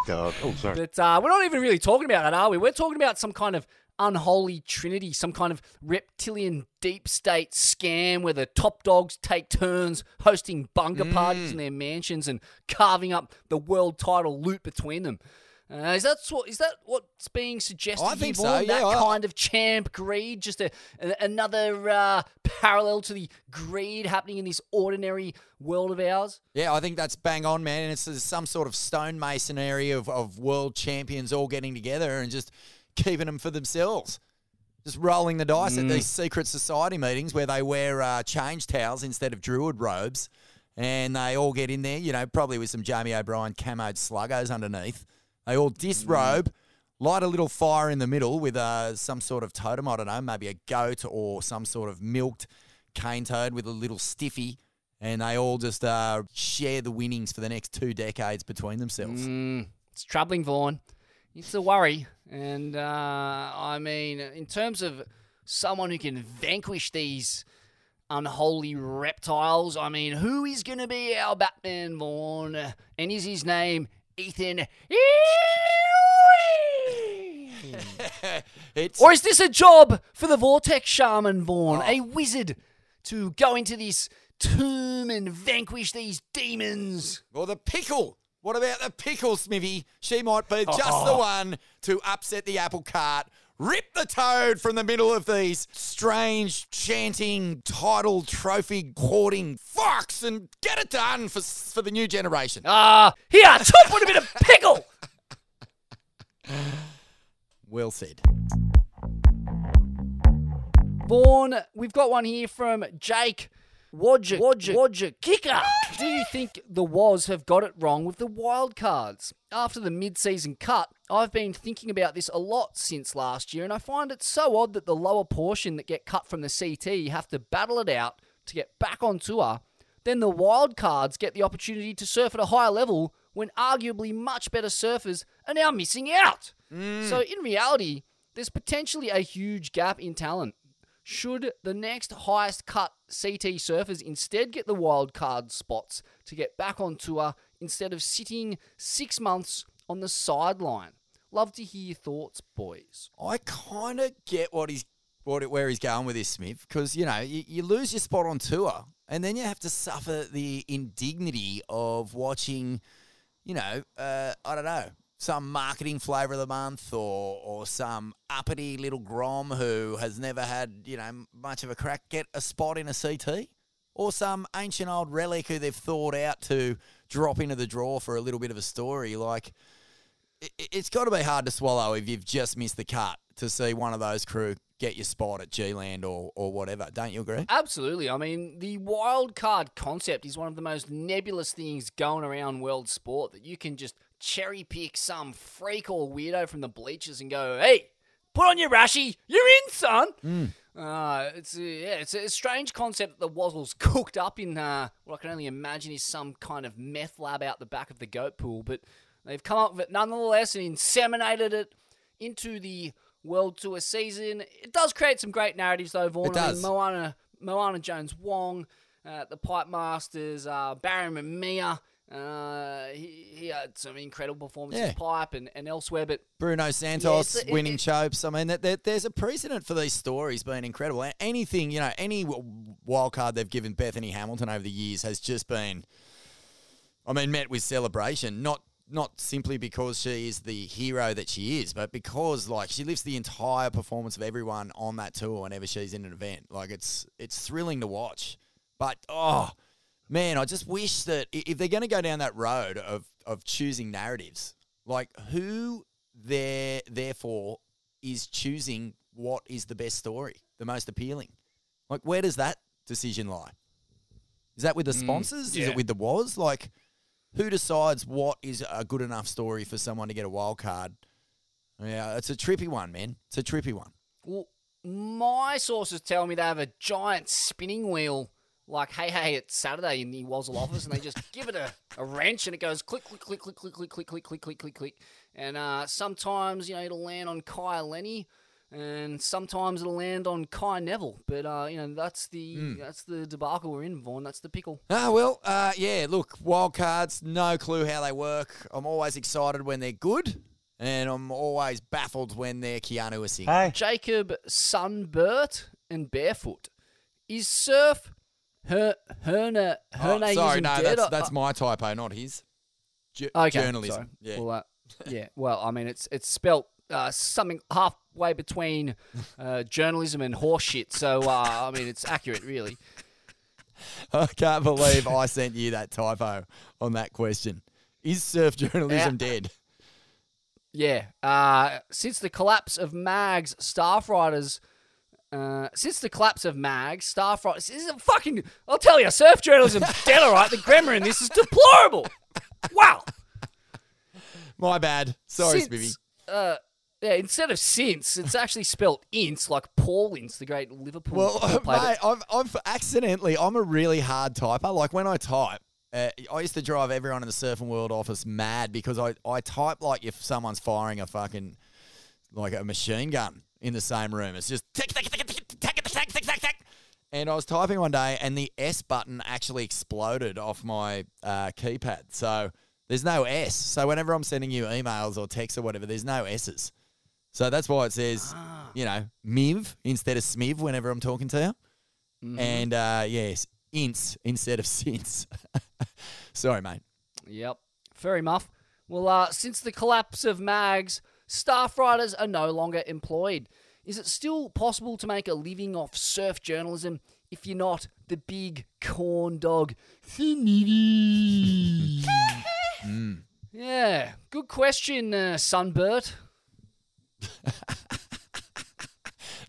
Dog. Oh, sorry. But uh, we're not even really talking about that, are we? We're talking about some kind of unholy trinity, some kind of reptilian deep state scam where the top dogs take turns hosting bunker parties in their mansions and carving up the world title loot between them. Uh, is that what is that what's being suggested? I think so, Vaughan? yeah, that I- kind of champ greed, just a, a- another uh, parallel to the greed happening in this ordinary world of ours. Yeah, I think that's bang on, man. And it's some sort of stonemasonry of, of world champions all getting together and just keeping them for themselves. Just rolling the dice at these secret society meetings where they wear uh, change towels instead of druid robes and they all get in there, you know, probably with some Jamie O'Brien camoed sluggos underneath. They all disrobe, light a little fire in the middle with uh, some sort of totem, I don't know, maybe a goat or some sort of milked cane toad with a little stiffy, and they all just uh, share the winnings for the next two decades between themselves. Mm, it's troubling, Vaughan. It's a worry. And, uh, I mean, in terms of someone who can vanquish these unholy reptiles, I mean, who is going to be our Batman, Vaughan? And is his name Ethan? It's Or is this a job for the Vortex Shaman, Vaughan? Ah. A wizard to go into this tomb and vanquish these demons? Or the pickle. What about the pickle, Smithy? She might be just the oh. one to upset the apple cart, rip the toad from the middle of these strange, chanting, title, trophy, courting fucks and get it done for, for the new generation. Ah, here, top with a bit of pickle. Well said. Vaughan, we've got one here from Jake Wodger, Wodger, Wodger Kicker. Do you think the Was have got it wrong with the wild cards? After the mid-season cut, I've been thinking about this a lot since last year, and I find it so odd that the lower portion that get cut from the CT have to battle it out to get back on tour. Then the wild cards get the opportunity to surf at a higher level when arguably much better surfers are now missing out. Mm. So in reality, there's potentially a huge gap in talent. Should the next highest cut CT surfers instead get the wild card spots to get back on tour instead of sitting six months on the sideline? Love to hear your thoughts, boys. I kind of get what he's what where he's going with this, Smith, because you know you, you lose your spot on tour, and then you have to suffer the indignity of watching, you know, uh, I don't know, some marketing flavour of the month, or or some uppity little grom who has never had you know much of a crack get a spot in a CT, or some ancient old relic who they've thought out to drop into the draw for a little bit of a story, like it- it's got to be hard to swallow if you've just missed the cut to see one of those crew get your spot at G-Land or, or whatever. Don't you agree? Absolutely. I mean, the wild card concept is one of the most nebulous things going around world sport that you can just cherry pick some freak or weirdo from the bleachers and go, hey, put on your rashy, you're in, son. Uh, it's a, yeah, it's a strange concept that the Wazzles cooked up in uh, what I can only imagine is some kind of meth lab out the back of the goat pool, but they've come up with it nonetheless and inseminated it into the World Tour season. It does create some great narratives though, Vaughan. It I mean. Moana, Moana Jones Wong, uh, the Pipe Masters, uh, Barron Mamiya. Uh, he, he had some incredible performances Yeah. pipe and, and elsewhere, but Bruno Santos it's it- winning it- chopes. I mean, that there, there's a precedent for these stories being incredible. Anything, you know, any w- wild card they've given Bethany Hamilton over the years has just been, I mean, met with celebration. Not not simply because she is the hero that she is, but because like she lifts the entire performance of everyone on that tour whenever she's in an event. Like it's it's thrilling to watch. But oh man, I just wish that if they're going to go down that road of of choosing narratives, like who there therefore is choosing what is the best story, the most appealing. Like where does that decision lie? Is that with the mm, sponsors? Is yeah. it with the was? Like who decides what is a good enough story for someone to get a wild card? Yeah, it's a trippy one, man. It's a trippy one. Well, my sources tell me they have a giant spinning wheel, like hey hey, it's Saturday in the Wazzle office, and they just give it a, a wrench and it goes click click click click click click click click click click click click, and uh, sometimes you know it'll land on Kai Lenny. And sometimes it'll land on Kai Neville, but uh, you know that's the that's the debacle we're in, Vaughn. That's the pickle. Ah, well, uh, yeah, look, wild cards, no clue how they work. I'm always excited when they're good, and I'm always baffled when they're Keanu Singh. Jacob Sunburt and Barefoot. Is surf her herna Oh, hernaism sorry, no, that's, or- that's my typo, not his. Ju- Okay, journalism. sorry. Yeah. Well, uh, yeah. Well, I mean, it's it's spelt uh, something halfway between uh, journalism and horseshit. So, uh, I mean, it's accurate, really. I can't believe I sent you that typo on that question. Is surf journalism dead? Yeah. Uh, since the collapse of Mag's staff writers, Uh, since the collapse of Mag, Starfront, this is a fucking. I'll tell you, surf journalism's dead, all right. The grammar in this is deplorable. Wow. My bad. Sorry, Since, Smithy. Uh, yeah, instead of since, it's actually spelt ince, like Paul Ince, the great Liverpool Well, mate, I've, I've accidentally, I'm a really hard typer. Like when I type, uh, I used to drive everyone in the surfing world office mad because I, I type like if someone's firing a fucking, like a machine gun in the same room. It's just tick, tick, tick, And I was typing one day and the S button actually exploded off my uh, keypad. So there's no S. So whenever I'm sending you emails or texts or whatever, there's no S's. So that's why it says, you know, MIV instead of SMIV whenever I'm talking to you. And uh, yes, ince instead of since. Sorry, mate. Yep. Very muff. Well, uh, since the collapse of mags, staff writers are no longer employed. Is it still possible to make a living off surf journalism if you're not the big corn dog? Smithy? Yeah, good question, uh, Sunbert.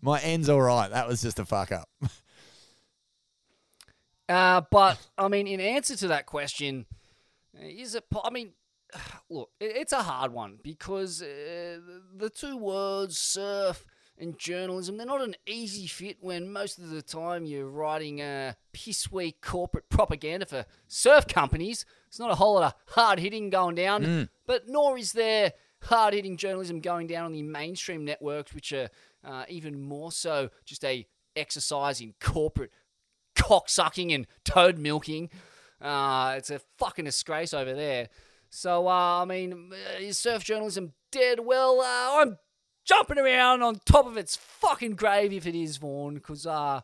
My end's all right. That was just a fuck up. Uh, but I mean, in answer to that question, uh, is it? po- I mean, look, it's a hard one because uh, the two words surf and journalism they're not an easy fit when most of the time you're writing uh, piss weak corporate propaganda for surf companies. It's not a whole lot of hard hitting going down, but nor is there hard hitting journalism going down on the mainstream networks, which are uh, even more so just a exercise in corporate cocksucking and toad milking. Uh, it's a fucking disgrace over there. So, uh, I mean, uh, is surf journalism dead? Well, uh, I'm jumping around on top of its fucking grave if it is, Vaughn, because, uh,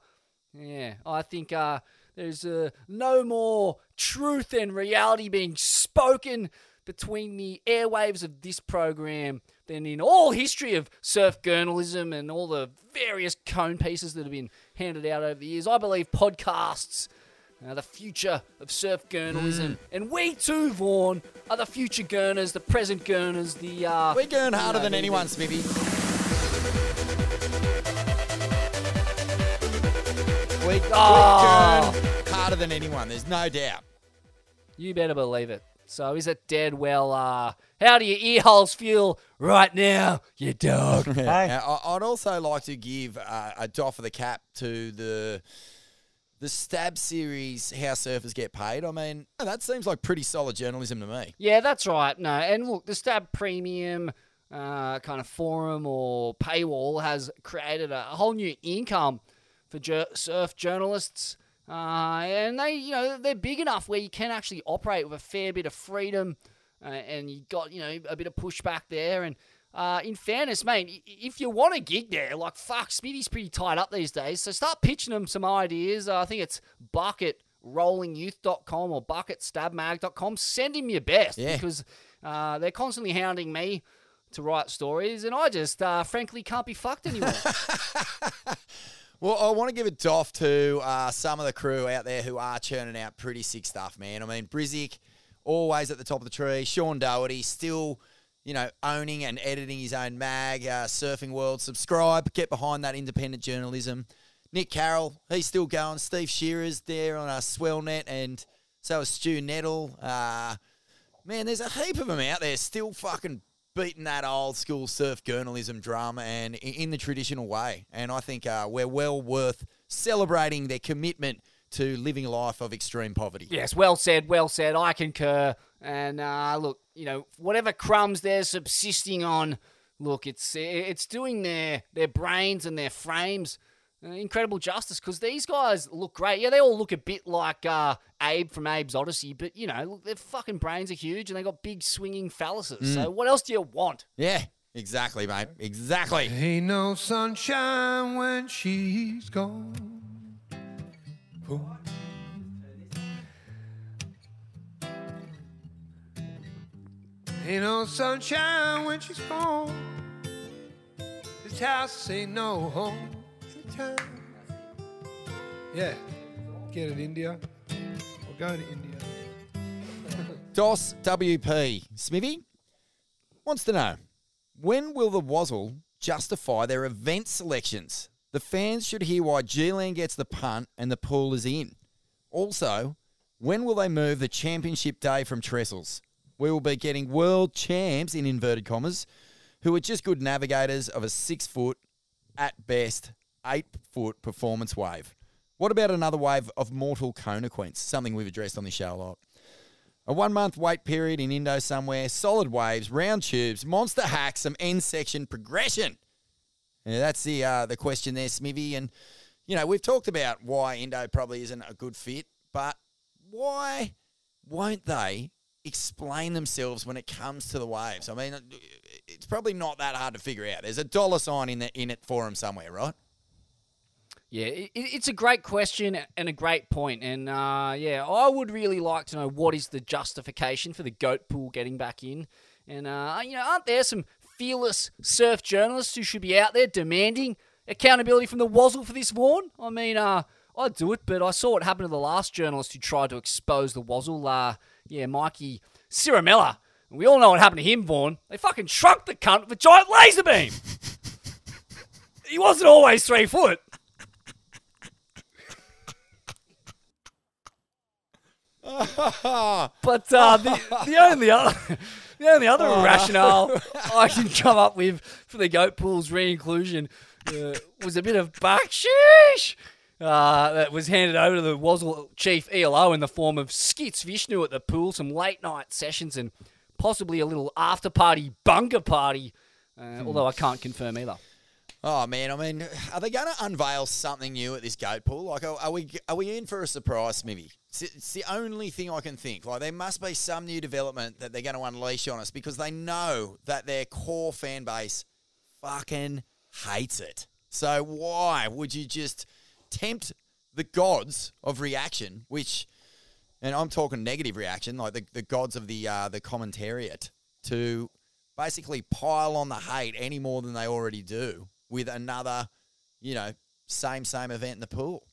yeah, I think uh, there's uh, no more truth and reality being spoken between the airwaves of this program than in all history of surf journalism and all the various cone pieces that have been handed out over the years. I believe podcasts are the future of surf journalism, and we too, Vaughn, are the future gurners, the present gurners, the uh, We're going harder you know, than the- anyone, Smithy. We, Oh. we gurn harder than anyone. There's no doubt. You better believe it. So is it dead? Well, uh, how do your ear holes feel right now, you dog? Yeah, I- I'd also like to give uh, a doff of the cap to the the stab series. How surfers get paid. I mean, that seems like pretty solid journalism to me. Yeah, that's right. No, and look, the Stab Premium uh, kind of forum or paywall has created a whole new income for surf journalists. Uh, and they, you know, they're big enough where you can actually operate with a fair bit of freedom, uh, and you got, you know, a bit of pushback there. And uh, in fairness, mate, if you want a gig there, like fuck, Smithy's pretty tied up these days. So start pitching them some ideas. Uh, I think it's bucket rollingyouth.com or bucketstabmag.com. Send him your best Yeah. because uh, they're constantly hounding me to write stories, and I just uh, frankly can't be fucked anymore. Well, I want to give a doff to uh, some of the crew out there who are churning out pretty sick stuff, man. I mean, Brisick, always at the top of the tree. Sean Doherty, still, you know, owning and editing his own mag. Uh, Surfing World, subscribe, get behind that independent journalism. Nick Carroll, he's still going. Steve Shearer's there on a Swellnet, and so is Stu Nettle. Uh, man, there's a heap of them out there still fucking beating that old school surf journalism drum and in the traditional way. And I think uh, we're well worth celebrating their commitment to living a life of extreme poverty. Yes, well said, well said. I concur. And uh, look, you know, whatever crumbs they're subsisting on, look, it's it's doing their their brains and their frames uh, incredible justice because these guys look great. Yeah, they all look a bit like uh, Abe from Abe's Oddysee, but you know, look, their fucking brains are huge and they got big swinging phalluses. So what else do you want? Yeah, exactly, mate. Exactly. Ain't no sunshine when she's gone. Boom. Ain't no sunshine when she's gone. This house ain't no home anytime. Yeah, get it, India. We're going to India. DOS WP Smithy wants to know when will the Wazzle justify their event selections? The fans should hear why G-Land gets the punt and the pool is in. Also, when will they move the championship day from Trestles? We will be getting world champs, in inverted commas, who are just good navigators of a six foot, at best, eight foot performance wave. What about another wave of mortal conequence? Something we've addressed on this show a lot. A one month wait period in Indo somewhere, solid waves, round tubes, monster hacks, some end section progression. Yeah, that's the uh, the question there, Smithy. And you know we've talked about why Indo probably isn't a good fit, but why won't they explain themselves when it comes to the waves? I mean, it's probably not that hard to figure out. There's a dollar sign in the, in it for them somewhere, right? Yeah, it, it's a great question and a great point. And uh, yeah, I would really like to know what is the justification for the goat pool getting back in. And, uh, you know, aren't there some fearless surf journalists who should be out there demanding accountability from the Wazzle for this, Vaughan? I mean, uh, I'd do it, but I saw what happened to the last journalist who tried to expose the Wazzle. Uh, yeah, Mikey Ciaramella. We all know what happened to him, Vaughn. They fucking shrunk the cunt with a giant laser beam. he wasn't always three foot. But uh, the, the only other the only other rationale I can come up with for the goat pool's re-inclusion uh, was a bit of backsheesh uh, that was handed over to the Wazzle chief ELO in the form of skits Vishnu at the pool, some late night sessions, and possibly a little after party bunker party. Uh, although I can't confirm either. Oh man, I mean, are they going to unveil something new at this gate pool? Like, are, we are we in for a surprise, maybe? It's, it's the only thing I can think. Like, there must be some new development that they're going to unleash on us because they know that their core fan base fucking hates it. So why would you just tempt the gods of reaction, which, and I'm talking negative reaction, like the, the gods of the uh, the commentariat, to basically pile on the hate any more than they already do with another, you know, same same event in the pool.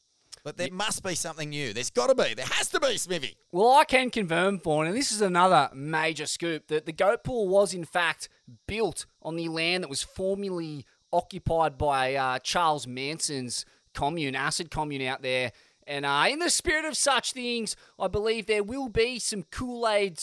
But there must be something new. There's got to be. There has to be, Smithy. Well, I can confirm, Fawn, and this is another major scoop, that the goat pool was in fact built on the land that was formerly occupied by uh, Charles Manson's commune, acid commune out there. And uh, in the spirit of such things, I believe there will be some Kool Aid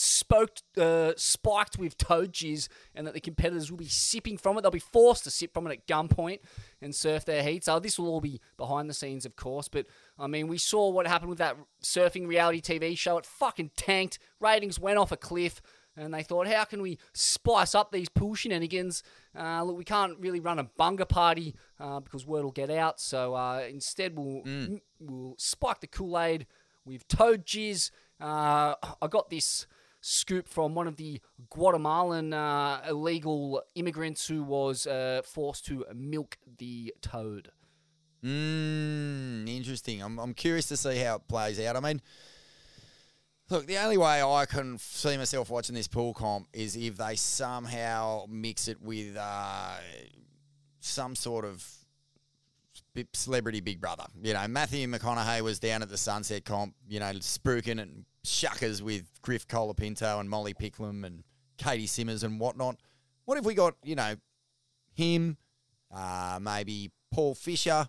uh, spiked with toad jizz, and that the competitors will be sipping from it. They'll be forced to sip from it at gunpoint and surf their heat. So this will all be behind the scenes, of course. But I mean, we saw what happened with that surfing reality TV show. It fucking tanked. Ratings went off a cliff. And they thought, how can we spice up these pool shenanigans? Uh, look, we can't really run a bunga party uh, because word will get out. So uh, instead, we'll we'll spike the Kool Aid with toad jizz. Uh, I got this scoop from one of the Guatemalan uh, illegal immigrants who was uh, forced to milk the toad. Mm, interesting. I'm, I'm curious to see how it plays out. I mean, look, the only way I can see myself watching this pool comp is if they somehow mix it with uh, some sort of celebrity Big Brother. You know, Matthew McConaughey was down at the Sunset comp, you know, spruiking and shuckers with Griff Colapinto and Molly Picklum and Caity Simmers and whatnot. What if we got, you know, him, uh, maybe Paul Fisher,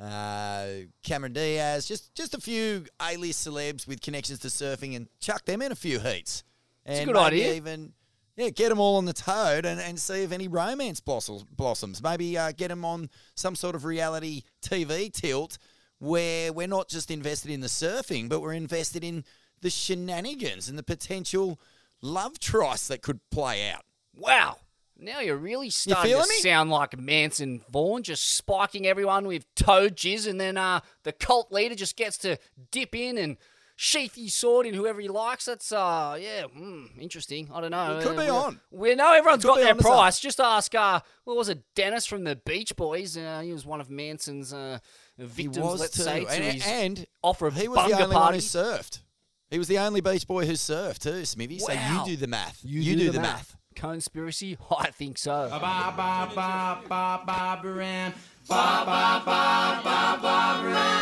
uh, Cameron Diaz, just just a few A-list celebs with connections to surfing, and chuck them in a few heats. And a good maybe idea. Even yeah, get them all on the toad and, and see if any romance blossoms. blossoms. Maybe uh, get them on some sort of reality TV tilt where we're not just invested in the surfing, but we're invested in the shenanigans and the potential love trice that could play out. Wow. Now you're really starting feeling to me? sound like Manson Vaughan, just spiking everyone with toad jizz, and then uh, the cult leader just gets to dip in and sheath his sword in whoever he likes. That's uh, yeah, mm, interesting. I don't know. It could Uh, be on. We know everyone's got their on to something. price. Just ask uh, what was it, Dennis from the Beach Boys? Uh, he was one of Manson's uh, victims. he was let's too. say to and, his and offer of he was the bunga only one who surfed. He was the only Beach Boy who surfed too, Smithy. So you do the math. You, do, the math. Conspiracy? I think so.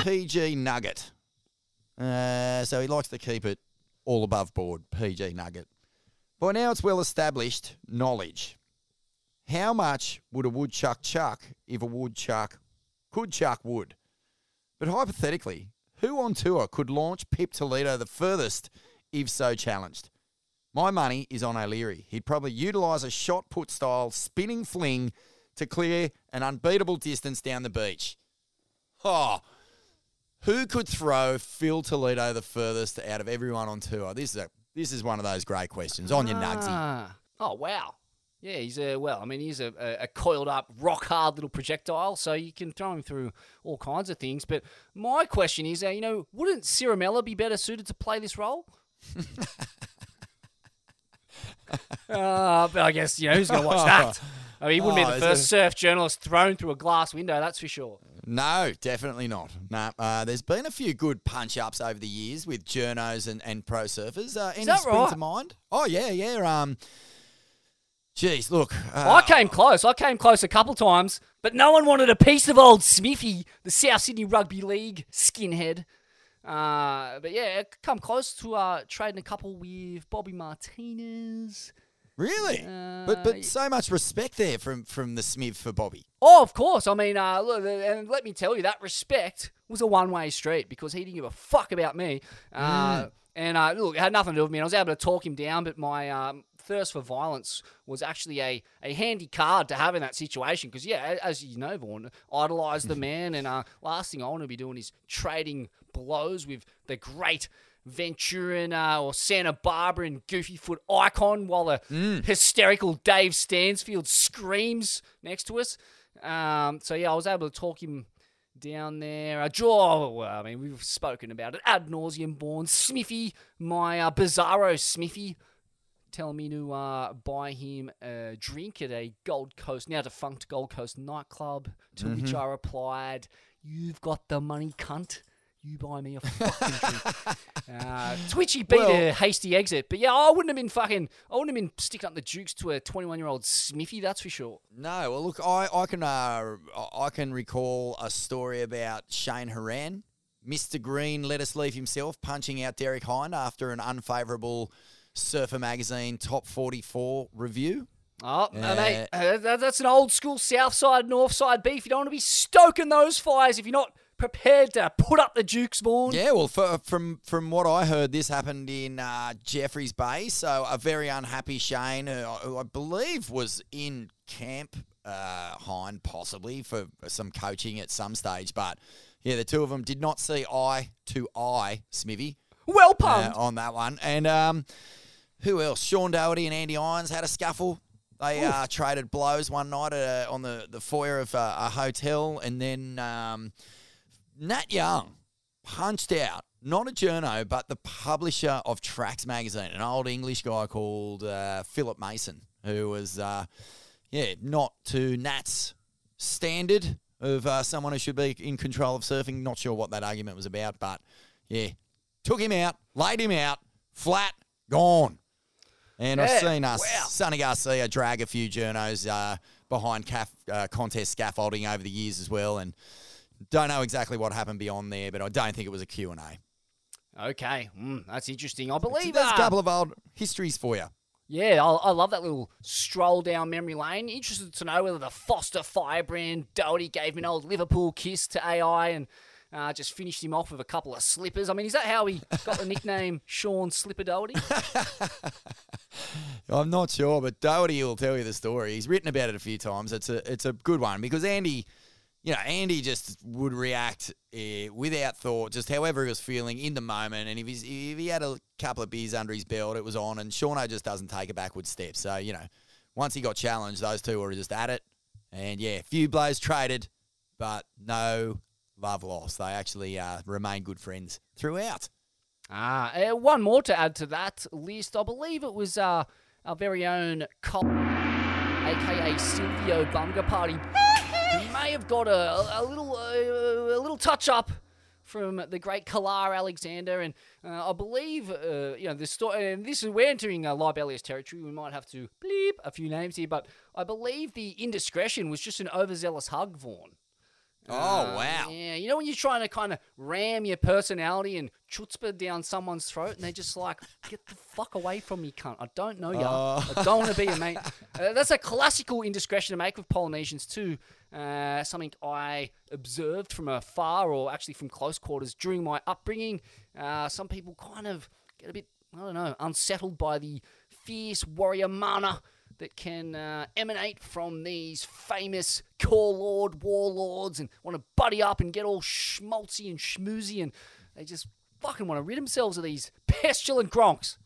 PG Nugget. Uh, so he likes to keep it all above board. PG Nugget. By now it's well established knowledge. How much would a woodchuck chuck if a woodchuck could Chuck Wood. But hypothetically, who on tour could launch Pip Toledo the furthest if so challenged? My money is on O'Leary. He'd probably utilise a shot put style spinning fling to clear an unbeatable distance down the beach. Oh, who could throw Phil Toledo the furthest out of everyone on tour? This is a this is one of those great questions on your Nugsy. Ah. Oh wow. Yeah, he's a well. I mean, he's a, a, a coiled up, rock hard little projectile, so you can throw him through all kinds of things. But my question is, uh, you know, wouldn't Ciaramella be better suited to play this role? uh, but I guess you know who's going to watch that. I mean, he wouldn't Oh, be the first surf journalist thrown through a glass window, that's for sure. No, definitely not. No, uh, there's been a few good punch ups over the years with journos and, and pro surfers. Uh, any that spring right? to mind? Oh yeah, yeah. Um, geez, look. Uh, I came close. I came close a couple times, but no one wanted a piece of old Smithy, the South Sydney Rugby League skinhead. Uh, but yeah, come close to uh, trading a couple with Bobby Martinez. Really? Uh, but but so much respect there from from the Smith for Bobby. Oh, of course. I mean, uh, look, and let me tell you, that respect was a one-way street because he didn't give a fuck about me. Uh, And uh, look, it had nothing to do with me. I was able to talk him down, but my um, thirst for violence was actually a, a handy card to have in that situation. Because yeah, as you know, Vaughan, idolise the man, and uh, last thing I want to be doing is trading blows with the great. Venturan uh, or Santa Barbara and Goofy Foot icon while the hysterical Dave Stansfield screams next to us. Um, so yeah, I was able to talk him down there. Uh, Jaw, well, I mean, we've spoken about it ad nauseum. Born Smithy, my uh, Bizarro Smithy, telling me to uh, buy him a drink at a Gold Coast, now defunct Gold Coast nightclub. To which I replied, "You've got the money, cunt." You buy me a fucking drink. Uh, he beat a hasty exit. But yeah, I wouldn't have been fucking. I wouldn't have been sticking up the jukes to a 21 year old Smithy. That's for sure. No, well, look, I, I can uh, I can recall a story about Shane Herring. Mr. Green let us leave himself, punching out Derek Hynd after an unfavourable Surfer Magazine Top 44 review. Oh, Yeah. mate, uh, that's an old school South Side, North Side beef. You don't want to be stoking those fires if you're not prepared to put up the Dukes, Vaughan. Yeah, well, for, from from what I heard, this happened in uh, Jeffreys Bay. So a very unhappy Shane, who, I- who I believe was in camp uh, Hynd, possibly for some coaching at some stage. But yeah, the two of them did not see eye to eye, Smithy, Well uh, pumped. on that one. And um, who else? Sean Doherty and Andy Irons had a scuffle. They uh, traded blows one night at, uh, on the, the foyer of uh, a hotel, and then um, Nat Young punched out not a journo, but the publisher of Tracks magazine, an old English guy called uh, Philip Mason, who was, uh, yeah, not to Nat's standard of uh, someone who should be in control of surfing. Not sure what that argument was about, but yeah, took him out, laid him out, flat, gone. And I've Yeah, seen us, wow. Sunny Garcia, drag a few journos uh, behind caf- uh, contest scaffolding over the years as well, and don't know exactly what happened beyond there, but I don't think it was a Q&A. Okay, mm, that's interesting. I believe there's a uh, couple of old histories for you. Yeah, I, I love that little stroll down memory lane. Interested to know whether the Foster Firebrand Doherty gave me an old Liverpool kiss to AI and uh, just finished him off with a couple of slippers. I mean, is that how he got the nickname Sean Slipper Doherty? I'm not sure, but Doherty will tell you the story. He's written about it a few times. It's a it's a good one because Andy, you know, Andy just would react uh, without thought, just however he was feeling in the moment. And if he's if he had a couple of beers under his belt, it was on. And Shauno just doesn't take a backward step. So you know, once he got challenged, those two were just at it. And yeah, a few blows traded, but no love lost. They actually uh, remain good friends throughout. Ah, uh, one more to add to that list. I believe it was uh, our very own Col, aka Silvio Bunga Party. he may have got a, a little uh, a little touch up from the great Kala Alexander, and uh, I believe uh, you know the story. And this is we're entering uh, libellous territory. We might have to bleep a few names here, but I believe the indiscretion was just an overzealous hug, Vaughan. Oh, Uh, wow. Yeah, you know when you're trying to kind of ram your personality and chutzpah down someone's throat, and they're just like, "Get the fuck away from me, cunt! I don't know ya. Oh. I don't want to be your mate." Uh, that's a classical indiscretion to make with Polynesians too. Uh, something I observed from afar, or actually from close quarters during my upbringing. Uh, some people kind of get a bit, I don't know, unsettled by the fierce warrior mana that can uh, emanate from these famous core lord warlords and want to buddy up and get all schmaltzy and schmoozy and they just fucking want to rid themselves of these pestilent gronks.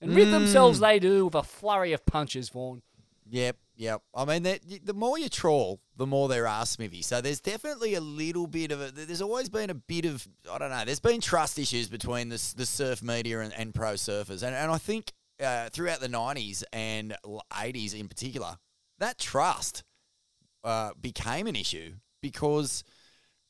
And rid themselves they do with a flurry of punches, Vaughn. Yep, yep. I mean, the more you trawl, the more there are, Smithy. So there's definitely a little bit of a. There's always been a bit of I don't know. There's been trust issues between the the surf media and, and pro surfers, and and I think uh, throughout the '90s and '80s in particular, that trust uh, became an issue because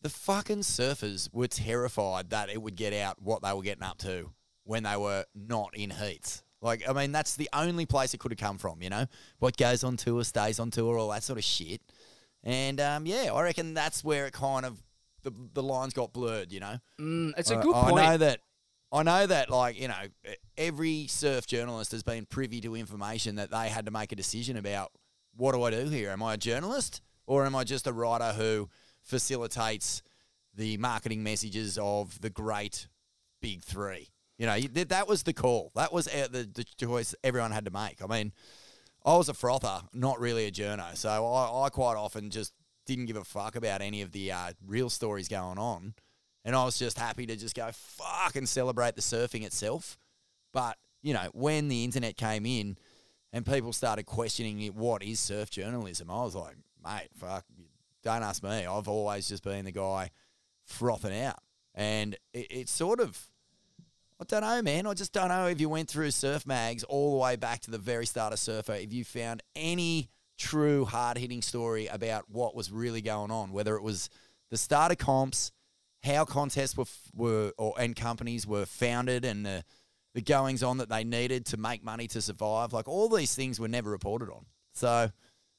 the fucking surfers were terrified that it would get out what they were getting up to when they were not in heats. Like, I mean, that's the only place it could have come from, you know? What goes on tour stays on tour, all that sort of shit. And um, yeah, I reckon that's where it kind of, the, the lines got blurred, you know? Mm, it's a good I, point. know that. I know that, like you know, every surf journalist has been privy to information that they had to make a decision about. What do I do here? Am I a journalist or am I just a writer who facilitates the marketing messages of the great big three? You know, that, was the call. That was uh, the, the choice everyone had to make. I mean, I was a frother, not really a journo, so I, I quite often just didn't give a fuck about any of the uh, real stories going on. And I was just happy to just go fuck and celebrate the surfing itself. But, you know, when the internet came in and people started questioning it, what is surf journalism, I was like, mate, fuck, don't ask me. I've always just been the guy frothing out. And it, it's sort of, I don't know, man. I just don't know if you went through surf mags all the way back to the very start of Surfer, if you found any true hard hitting story about what was really going on, whether it was the start of comps, how contests were, were or and companies were founded, and the, the goings on that they needed to make money to survive. Like all these things were never reported on. So,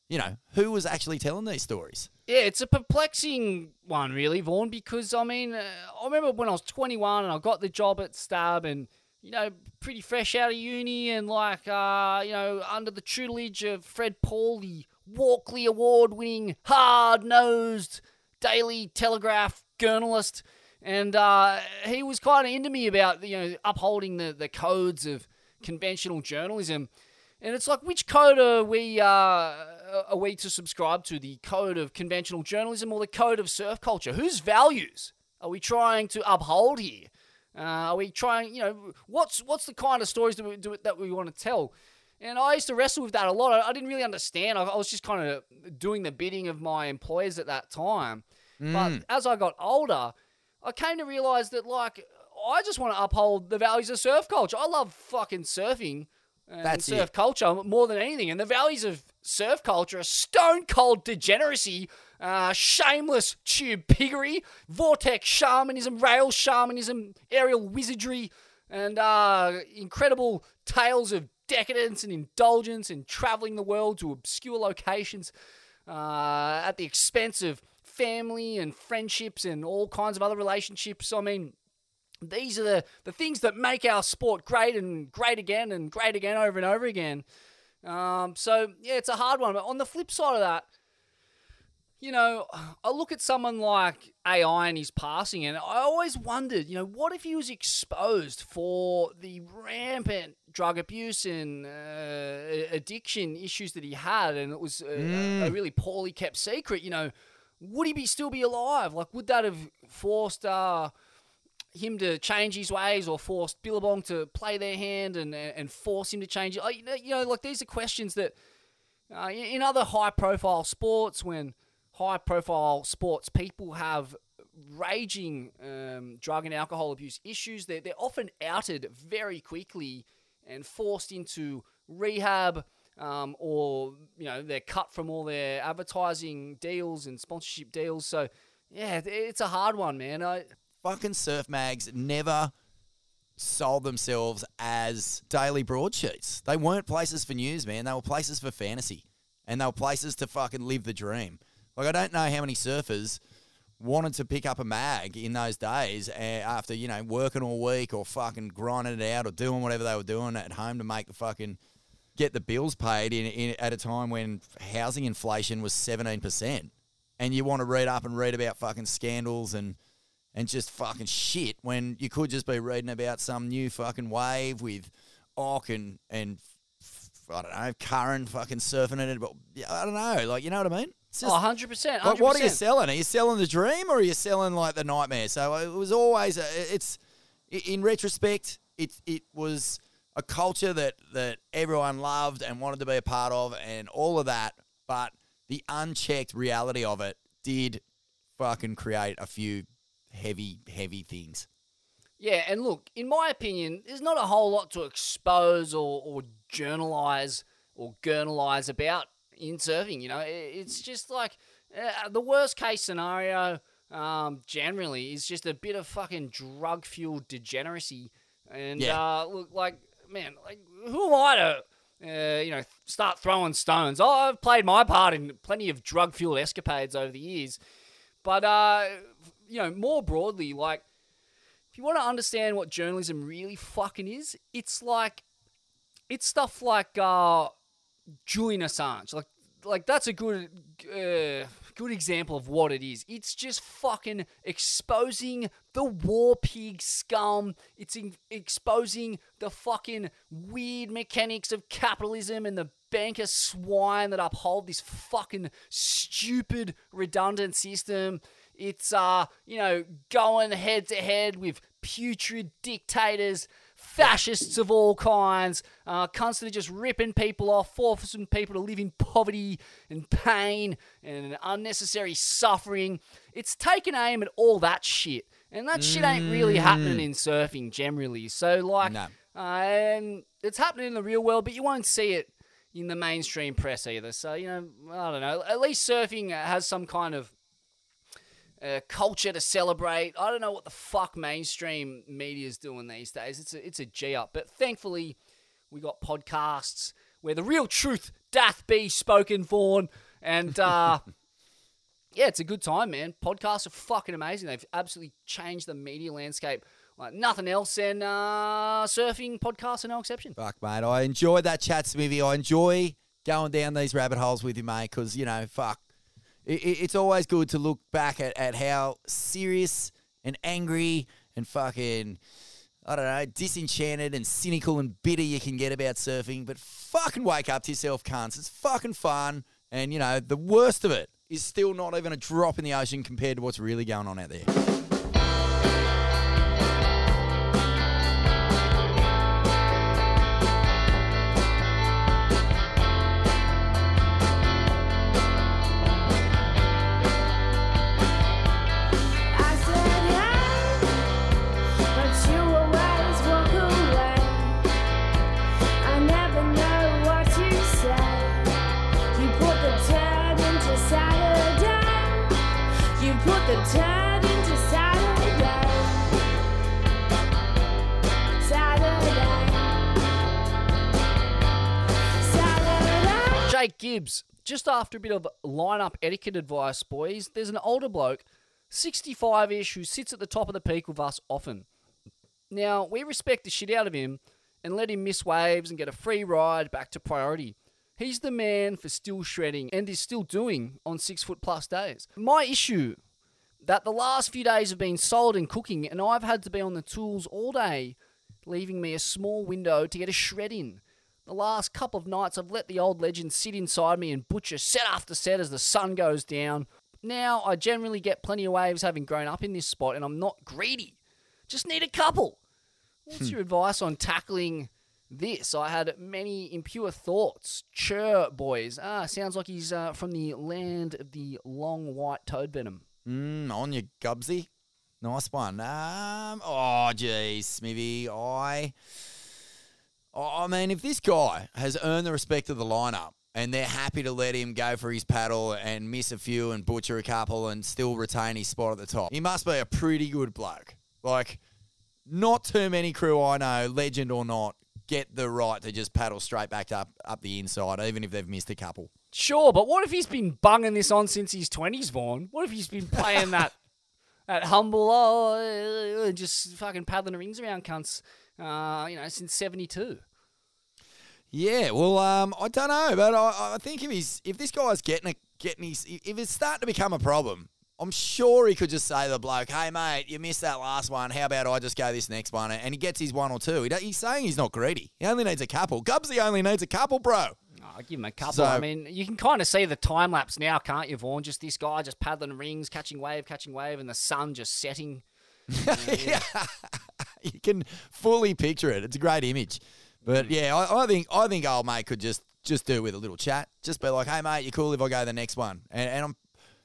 you know, who was actually telling these stories? Yeah, it's a perplexing one, really, Vaughn, because I mean, uh, I remember when I was 21 and I got the job at Stab and, you know, pretty fresh out of uni and like, uh, you know, under the tutelage of Fred Pawle, the Walkley Award winning, hard nosed Daily Telegraph journalist. And uh, he was of into me about, you know, upholding the, the codes of conventional journalism. And it's like, which code are we uh, are we to subscribe to? The code of conventional journalism or the code of surf culture? Whose values are we trying to uphold here? Uh, are we trying, you know, what's what's the kind of stories that we, do, that we want to tell? And I used to wrestle with that a lot. I, I didn't really understand. I, I was just kind of doing the bidding of my employers at that time. But as I got older, I came to realize that, like, I just want to uphold the values of surf culture. I love fucking surfing and That's surf it. culture more than anything. And the values of surf culture are stone cold degeneracy, uh, shameless tube piggery, vortex shamanism, rail shamanism, aerial wizardry, and uh, incredible tales of decadence and indulgence and traveling the world to obscure locations uh, at the expense of family and friendships and all kinds of other relationships. I mean, these are the, the things that make our sport great and great again and great again over and over again. Um, so, yeah, it's a hard one. But on the flip side of that, you know, I look at someone like AI and his passing, and I always wondered, you know, what if he was exposed for the rampant drug abuse and uh, addiction issues that he had, and it was a, a really poorly kept secret? You know, would he be still be alive? Like, would that have forced uh, him to change his ways, or forced Billabong to play their hand and and force him to change it? Like, You know, like these are questions that uh, in other high profile sports, when high profile sports people have raging um, drug and alcohol abuse issues, they're, they're often outed very quickly and forced into rehab. Um, or you know they're cut from all their advertising deals and sponsorship deals. So yeah, it's a hard one, man. I, fucking surf mags never sold themselves as daily broadsheets. They weren't places for news, man. They were places for fantasy. And they were places to fucking live the dream. Like I don't know how many surfers wanted to pick up a mag in those days uh, after you know working all week or fucking grinding it out or doing whatever they were doing at home to make the fucking get the bills paid in, in at a time when housing inflation was seventeen percent, and you want to read up and read about fucking scandals and and just fucking shit when you could just be reading about some new fucking wave with Ock and and I don't know Curren fucking surfing in it, but I don't know, like you know what I mean? It's Oh, 100%. like, what are you selling? Are you selling the dream or are you selling like the nightmare? So uh, it was always uh, a, it's in retrospect, it it was a culture that that everyone loved and wanted to be a part of and all of that, but the unchecked reality of it did fucking create a few heavy heavy things. Yeah, and look, in my opinion, there's not a whole lot to expose or, or journalize or journalize about in surfing. You know, it's just like uh, the worst case scenario. Um, generally, is just a bit of fucking drug fueled degeneracy, and Yeah. uh, look, like man, like who am I to? Uh, you know, start throwing stones. Oh, I've played my part in plenty of drug fueled escapades over the years, but uh, you know, more broadly, like if you want to understand what journalism really fucking is, it's like it's stuff like uh, Julian Assange. Like like that's a good uh, good example of what it is. It's just fucking exposing the war pig scum. It's in- exposing the fucking weird mechanics of capitalism and the banker swine that uphold this fucking stupid redundant system. It's uh, you know, going head to head with putrid dictators, fascists of all kinds, uh, constantly just ripping people off, forcing people to live in poverty and pain and unnecessary suffering. It's taken aim at all that shit. And that shit ain't really happening in surfing generally. So, like, No. uh, and it's happening in the real world, but you won't see it in the mainstream press either. So, you know, I don't know. At least surfing has some kind of uh, culture to celebrate. I don't know what the fuck mainstream media is doing these days. It's a, it's a G up. But thankfully, we got podcasts where the real truth doth be spoken for. And uh, yeah, it's a good time, man. Podcasts are fucking amazing. They've absolutely changed the media landscape like nothing else. And uh, surfing podcasts are no exception. Fuck, mate. I enjoyed that chat, Smithy. I enjoy going down these rabbit holes with you, mate, because, you know, fuck. It, it- it's always good to look back at, at how serious and angry and fucking, I don't know, disenchanted and cynical and bitter you can get about surfing. But fucking wake up to yourself, cunts. It's fucking fun. And, you know, the worst of it is still not even a drop in the ocean compared to what's really going on out there. Jake Gibbs, just after a bit of lineup etiquette advice, boys, there's an older bloke, 65 ish, who sits at the top of the peak with us often. Now, we respect the shit out of him and let him miss waves and get a free ride back to priority. He's the man for still shredding and is still doing on six foot plus days. My issue that the last few days have been solid and cooking, and I've had to be on the tools all day, leaving me a small window to get a shred in. The last couple of nights, I've let the old legend sit inside me and butcher set after set as the sun goes down. Now, I generally get plenty of waves having grown up in this spot, and I'm not greedy. Just need a couple. What's your advice on tackling this? I had many impure thoughts. Chur, boys. Ah, sounds like he's uh, from the land of the long white toad venom. Mm, on your Gibbsy. Nice one. Um, oh, geez, Smithy. I, I mean, if this guy has earned the respect of the lineup and they're happy to let him go for his paddle and miss a few and butcher a couple and still retain his spot at the top, he must be a pretty good bloke. Like, not too many crew I know, legend or not, get the right to just paddle straight back up up the inside, even if they've missed a couple. Sure, but what if he's been bunging this on since his 20s, Vaughan? What if he's been playing that at Humble, oh, uh, just fucking paddling rings around cunts, uh, you know, since 72. Yeah, well, um, I don't know, but I, I think if he's if this guy's getting a, getting his if it's starting to become a problem, I'm sure he could just say to the bloke, "Hey mate, you missed that last one. How about I just go this next one?" And he gets his one or two. He he's saying he's not greedy. He only needs a couple. Gibbsy only needs a couple, bro. Oh, I'll give him a couple. So- I mean, you can kind of see the time lapse now, can't you, Vaughan? Just this guy just paddling rings, catching wave, catching wave, and the sun just setting. yeah, you can fully picture it. It's a great image. But hmm. yeah, I, I think I think old mate could just just do with a little chat. Just be like, "Hey mate, you cool if I go the next one?" And, and I'm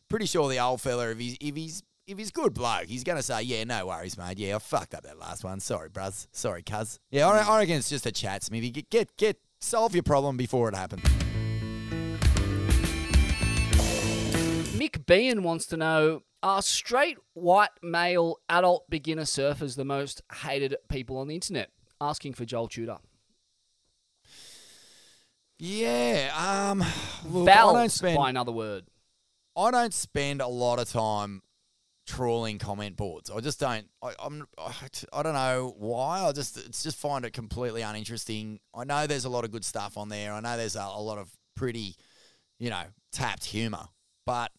pretty sure the old fella, if he's if he's if he's good bloke, he's gonna say, "Yeah, no worries, mate. Yeah, I fucked up that last one. Sorry, bruz. Sorry, cuz." Yeah, I, I hmm. reckon it's just a chat, Smithy. Get get get solve your problem before it happens. Mick Bean wants to know Are straight white male adult beginner surfers the most hated people on the internet? Asking for Joel Tudor. Yeah, um, look, I don't spend by another word. I don't spend a lot of time trawling comment boards. I just don't. I, I'm. I, don't know why. I just it's just find it completely uninteresting. I know there's a lot of good stuff on there. I know there's a, a lot of pretty, you know, tapped humour. But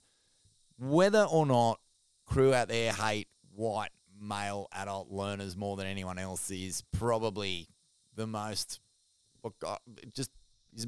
whether or not crew out there hate white male adult learners more than anyone else is probably the most. Look, it just is,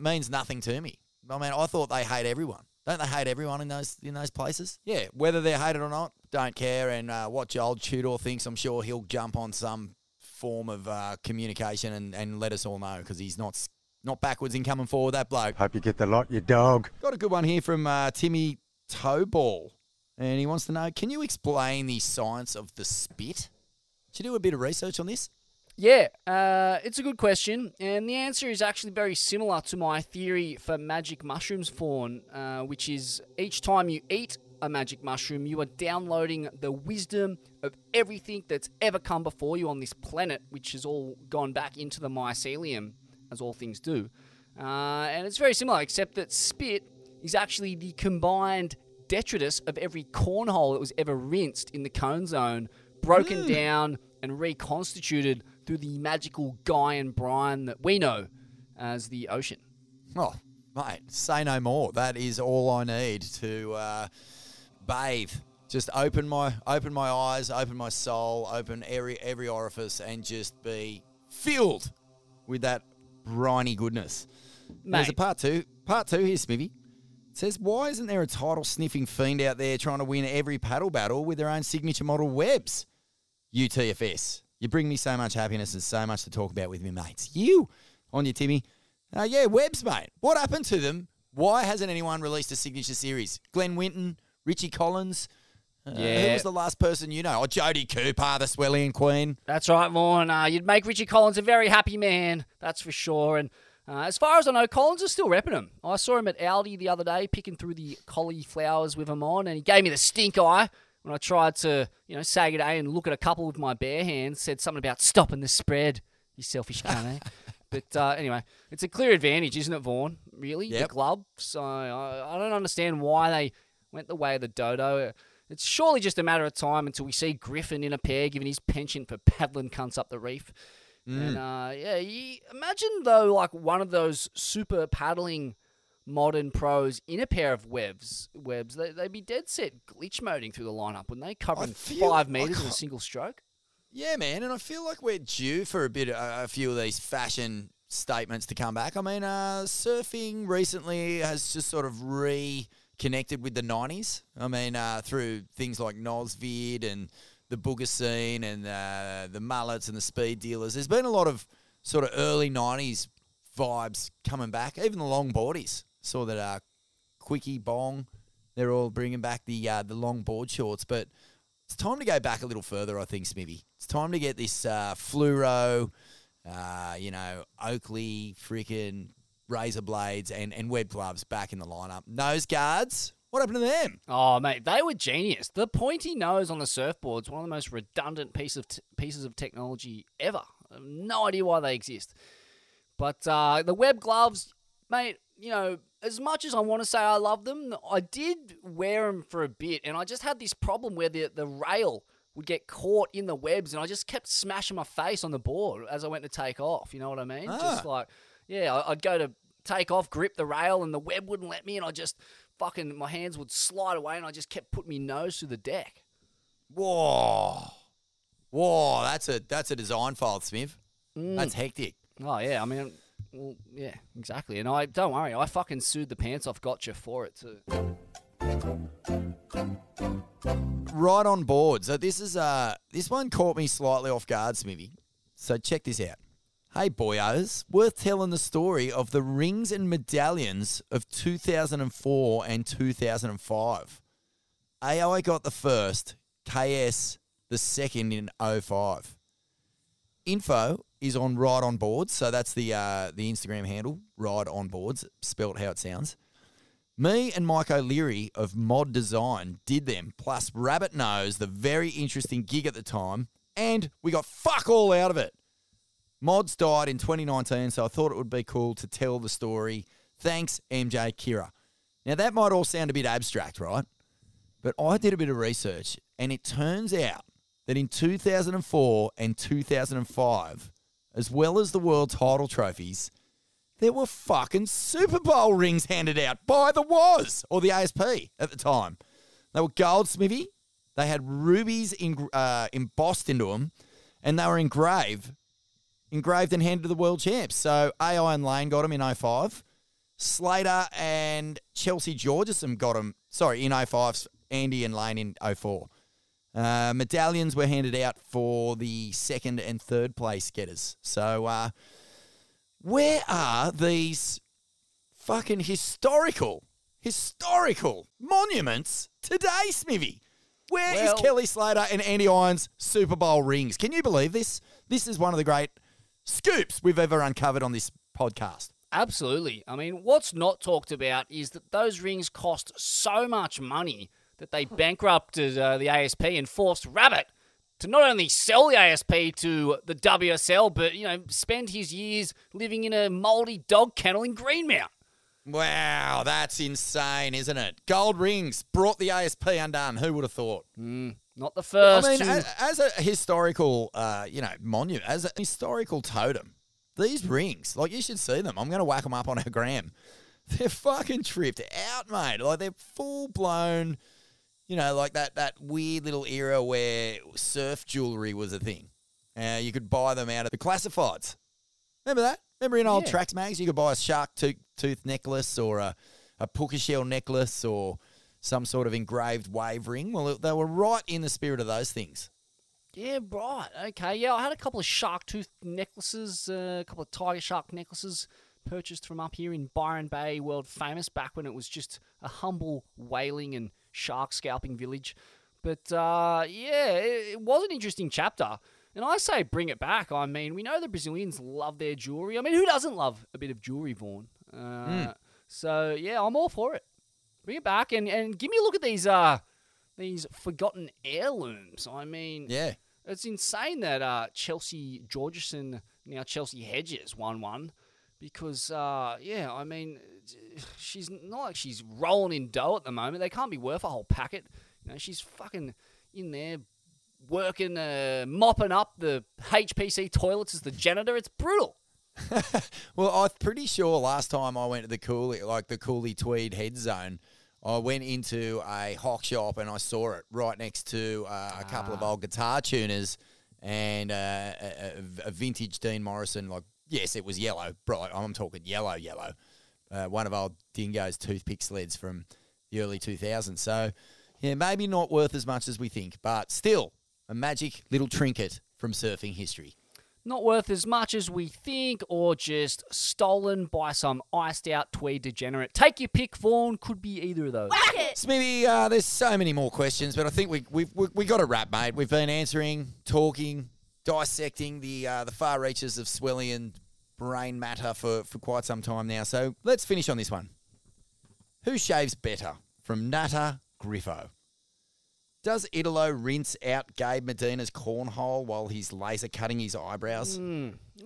means nothing to me. I mean, I thought they hate everyone. Don't they hate everyone in those in those places? Yeah, whether they're hated or not, don't care. And uh, what Joel Tudor thinks, I'm sure he'll jump on some form of uh, communication and, and let us all know because he's not not backwards in coming forward. That bloke. Hope you get the lot, you dog. Got a good one here from uh, Timmy Towball, and he wants to know: Can you explain the science of the spit? Did you do a bit of research on this? Yeah, uh, it's a good question, and the answer is actually very similar to my theory for magic mushrooms Vaughan, uh, which is each time you eat a magic mushroom, you are downloading the wisdom of everything that's ever come before you on this planet, which has all gone back into the mycelium, as all things do. Uh, and it's very similar, except that spit is actually the combined detritus of every cornhole that was ever rinsed in the cone zone, broken down and reconstituted through the magical Guy and brine that we know as the ocean. Oh, mate, say no more. That is all I need to uh, bathe. Just open my open my eyes, open my soul, open every every orifice, and just be filled with that briny goodness. There's a part two. Part two here, Smithy. Says, why isn't there a title sniffing fiend out there trying to win every paddle battle with their own signature model webs? UTFS. You bring me so much happiness and so much to talk about with me mates. You on your Timmy. Uh, yeah, webs, mate. What happened to them? Why hasn't anyone released a signature series? Glen Winton, Richie Collins. Uh, Who was the last person you know? Oh, Jodie Cooper, the Swellian Queen. That's right, Vaughan. Uh, you'd make Richie Collins a very happy man, that's for sure. And uh, as far as I know, Collins is still repping him. I saw him at Aldi the other day picking through the cauliflowers with him on, and he gave me the stink eye when I tried to, you know, sag it a and look at a couple with my bare hands. Said something about stopping the spread. You selfish cunt, eh? But uh, anyway, it's a clear advantage, isn't it, Vaughan? Really, Yep. the glove. So I, I don't understand why they went the way of the dodo. It's surely just a matter of time until we see Griffin in a pair giving his pension for paddling cunts up the reef. And uh, yeah, you, imagine though, like one of those super paddling modern pros in a pair of webs. Webs, they, they'd be dead set glitch moding through the lineup, wouldn't they? Covering feel- five meters in a single stroke. Yeah, man, and I feel like we're due for a bit, a, a few of these fashion statements to come back. I mean, uh, surfing recently has just sort of reconnected with the '90s. I mean, uh, through things like Nosvid and the booger scene and uh, the mullets and the speed dealers. There's been a lot of sort of early '90s vibes coming back. Even the longboardies saw that uh, Quickie Bong. They're all bringing back the uh, the long board shorts, but it's time to go back a little further, I think, Smithy. It's time to get this uh, fluoro, uh, you know, Oakley freaking razor blades and, and web gloves back in the lineup. Nose guards, what happened to them? Oh, mate, they were genius. The pointy nose on the surfboard's one of the most redundant piece of t- pieces of technology ever. I have no idea why they exist. But uh, the web gloves, mate, you know, as much as I want to say I love them, I did wear them for a bit, and I just had this problem where the the rail would get caught in the webs, and I just kept smashing my face on the board as I went to take off. You know what I mean? Just Ah. like, yeah, I'd go to take off, grip the rail, and the web wouldn't let me, and I just fucking my hands would slide away, and I just kept putting my nose through the deck. Whoa, whoa, that's a that's a design fault, Smith. Mm. That's hectic. Oh yeah, I mean, well, yeah, exactly. And I don't worry, I fucking sued the pants off Gotcha for it too. Right on board. So this is uh this one caught me slightly off guard, Smithy. So check this out. Hey boyos, worth telling the story of the rings and medallions of 2004 and 2005. AI got the first, KS the second in 05. Info is on Ride On Boards, so that's the uh, the Instagram handle, Ride On Boards, spelt how it sounds. Me and Mike O'Leary of Mod Design did them, plus Rabbit Nose, the very interesting gig at the time, and we got fuck all out of it. Mods died in 2019, so I thought it would be cool to tell the story. Thanks, MJ Kira. Now, that might all sound a bit abstract, right? But I did a bit of research, and it turns out that in 2004 and 2005, as well as the world title trophies, there were fucking Super Bowl rings handed out by the Was or the ASP at the time. They were goldsmithy, They had rubies in, uh, embossed into them, and they were engraved, engraved and handed to the world champs. So AI and Layne got him in 05. Slater and Chelsea Georgeson got him, Sorry, in 05. Andy and Layne in 04. Uh, medallions were handed out for the second and third place getters. So, uh, where are these fucking historical, historical monuments today, Smithy? Where is Well- Kelly Slater and Andy Irons Super Bowl rings? Can you believe this? This is one of the great scoops we've ever uncovered on this podcast. Absolutely. I mean, what's not talked about is that those rings cost so much money that they bankrupted uh, the ASP and forced Rabbit to not only sell the ASP to the WSL, but you know, spend his years living in a mouldy dog kennel in Greenmount. Wow, that's insane, isn't it? Gold rings brought the ASP undone. Who would have thought? Not the first. I mean, as, as a historical, uh, you know, monument, as a historical totem, these rings, like you should see them. I'm going to whack them up on our gram. They're fucking tripped out, mate. Like they're full blown. You know, like that that weird little era where surf jewelry was a thing. Uh, you could buy them out of the classifieds. Remember that? Remember in old Yeah. Tracks mags, you could buy a shark tooth, tooth necklace or a, a puka shell necklace or some sort of engraved wave ring. Well, they were right in the spirit of those things. Yeah, right. Okay. Yeah, I had a couple of shark tooth necklaces, uh, a couple of tiger shark necklaces purchased from up here in Byron Bay, world famous, back when it was just a humble whaling and shark scalping village. But uh, yeah, it, it was an interesting chapter. And I say bring it back. I mean, we know the Brazilians love their jewelry. I mean, who doesn't love a bit of jewelry, Vaughan? Uh, So yeah, I'm all for it. Bring it back and, and give me a look at these uh these forgotten heirlooms. I mean, Yeah. it's insane that uh, Chelsea Georgeson, now Chelsea Hedges, won one. Because, uh, yeah, I mean, she's not like she's rolling in dough at the moment. They can't be worth a whole packet. You know, she's fucking in there working, uh, mopping up the HPC toilets as the janitor. It's brutal. Well, I'm pretty sure last time I went to the Cooley, like the Cooley Tweed head zone, I went into a hock shop and I saw it right next to uh, a couple of old guitar tuners and uh, a, a- a vintage Dean Morrison. Like, yes, it was yellow, bright. I'm talking yellow, yellow. Uh, one of old Dingo's toothpick sleds from the early 2000s. So, yeah, maybe not worth as much as we think, but still a magic little trinket from surfing history. Not worth as much as we think, or just stolen by some iced out tweed degenerate. Take your pick, Vaughan. Could be either of those. Smithy, uh, there's so many more questions, but I think we we've, we we got to wrap, mate. We've been answering, talking, dissecting the uh, the far reaches of Swellian brain matter for, for quite some time now. So let's finish on this one. Who shaves better? From Natter Griffo. Does Italo rinse out Gabe Medina's cornhole while he's laser cutting his eyebrows?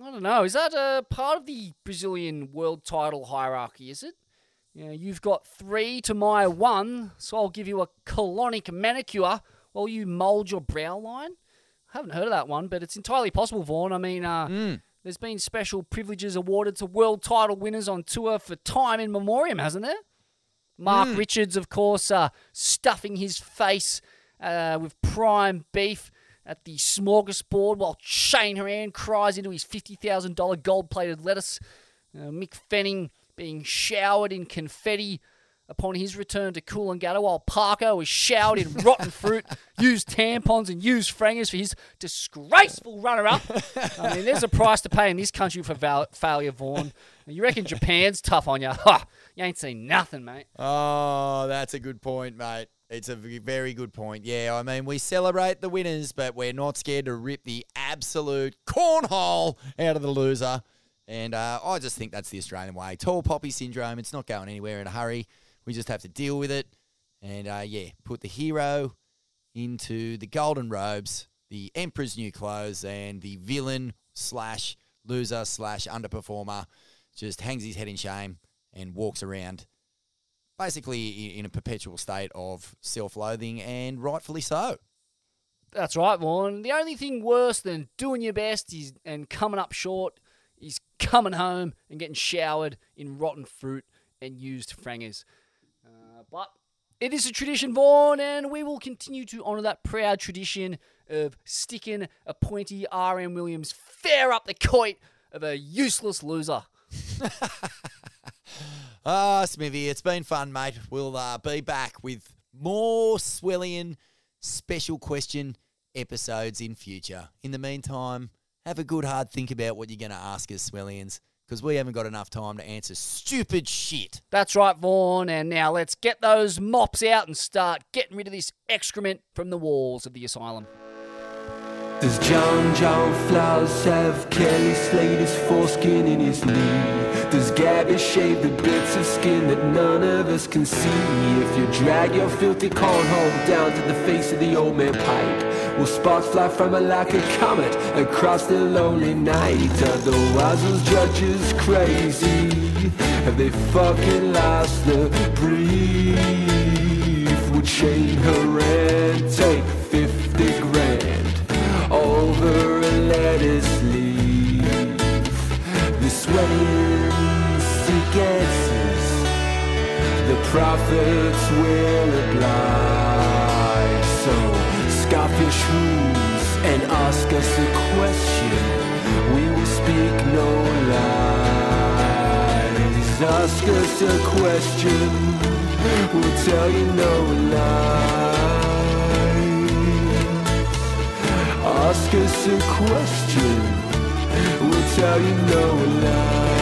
I don't know. Is that a part of the Brazilian world title hierarchy? Is it? You've got three to my one, so I'll give you a colonic manicure while you mould your brow line. I haven't heard of that one, but it's entirely possible, Vaughan. I mean, uh, there's been special privileges awarded to world title winners on tour for time in memoriam, hasn't there? Mark Richards, of course, uh, stuffing his face uh, with prime beef at the smorgasbord while Shane Horan cries into his $50,000 gold plated lettuce. Uh, Mick Fanning being showered in confetti upon his return to Coolangatta while Parko was showered in rotten fruit, used tampons and used frangers for his disgraceful runner up. I mean, there's a price to pay in this country for val- failure, Vaughan. You reckon Japan's tough on you? Ha! You ain't seen nothing, mate. Oh, that's a good point, mate. It's a very good point. Yeah, I mean, we celebrate the winners, but we're not scared to rip the absolute cornhole out of the loser. And uh, I just think that's the Australian way. Tall poppy syndrome. It's not going anywhere in a hurry. We just have to deal with it. And uh, yeah, put the hero into the golden robes, the emperor's new clothes, and the villain slash loser slash underperformer just hangs his head in shame and walks around basically in a perpetual state of self-loathing and rightfully so. That's right, Vaughan. The only thing worse than doing your best is and coming up short is coming home and getting showered in rotten fruit and used frangers. Uh, but it is a tradition, Vaughan, and we will continue to honour that proud tradition of sticking a pointy R.M. Williams fair up the coit of a useless loser. Ah, Smithy, it's been fun, mate. We'll uh, be back with more Swellian special question episodes in future. In the meantime, have a good hard think about what you're going to ask us, Swellians, because we haven't got enough time to answer stupid shit. That's right, Vaughan, and now let's get those mops out and start getting rid of this excrement from the walls of the asylum. Does John John Florence have Kelly Slater's foreskin in his knee? Does Gabby shave the bits of skin that none of us can see? If you drag your filthy cornhole down to the face of the old man Pike, will sparks fly from it like a comet across the lonely night? Are the Wazzles judges crazy? Have they fucking lost the brief? Would Shane Horan take 50 grand over a lettuce leaf? The sweating seek answers, the prophets will oblige. So scoff your shrews and ask us a question. We will speak no lies. Ask us a question, we'll tell you no lies. Ask us a question, we'll tell you no lies.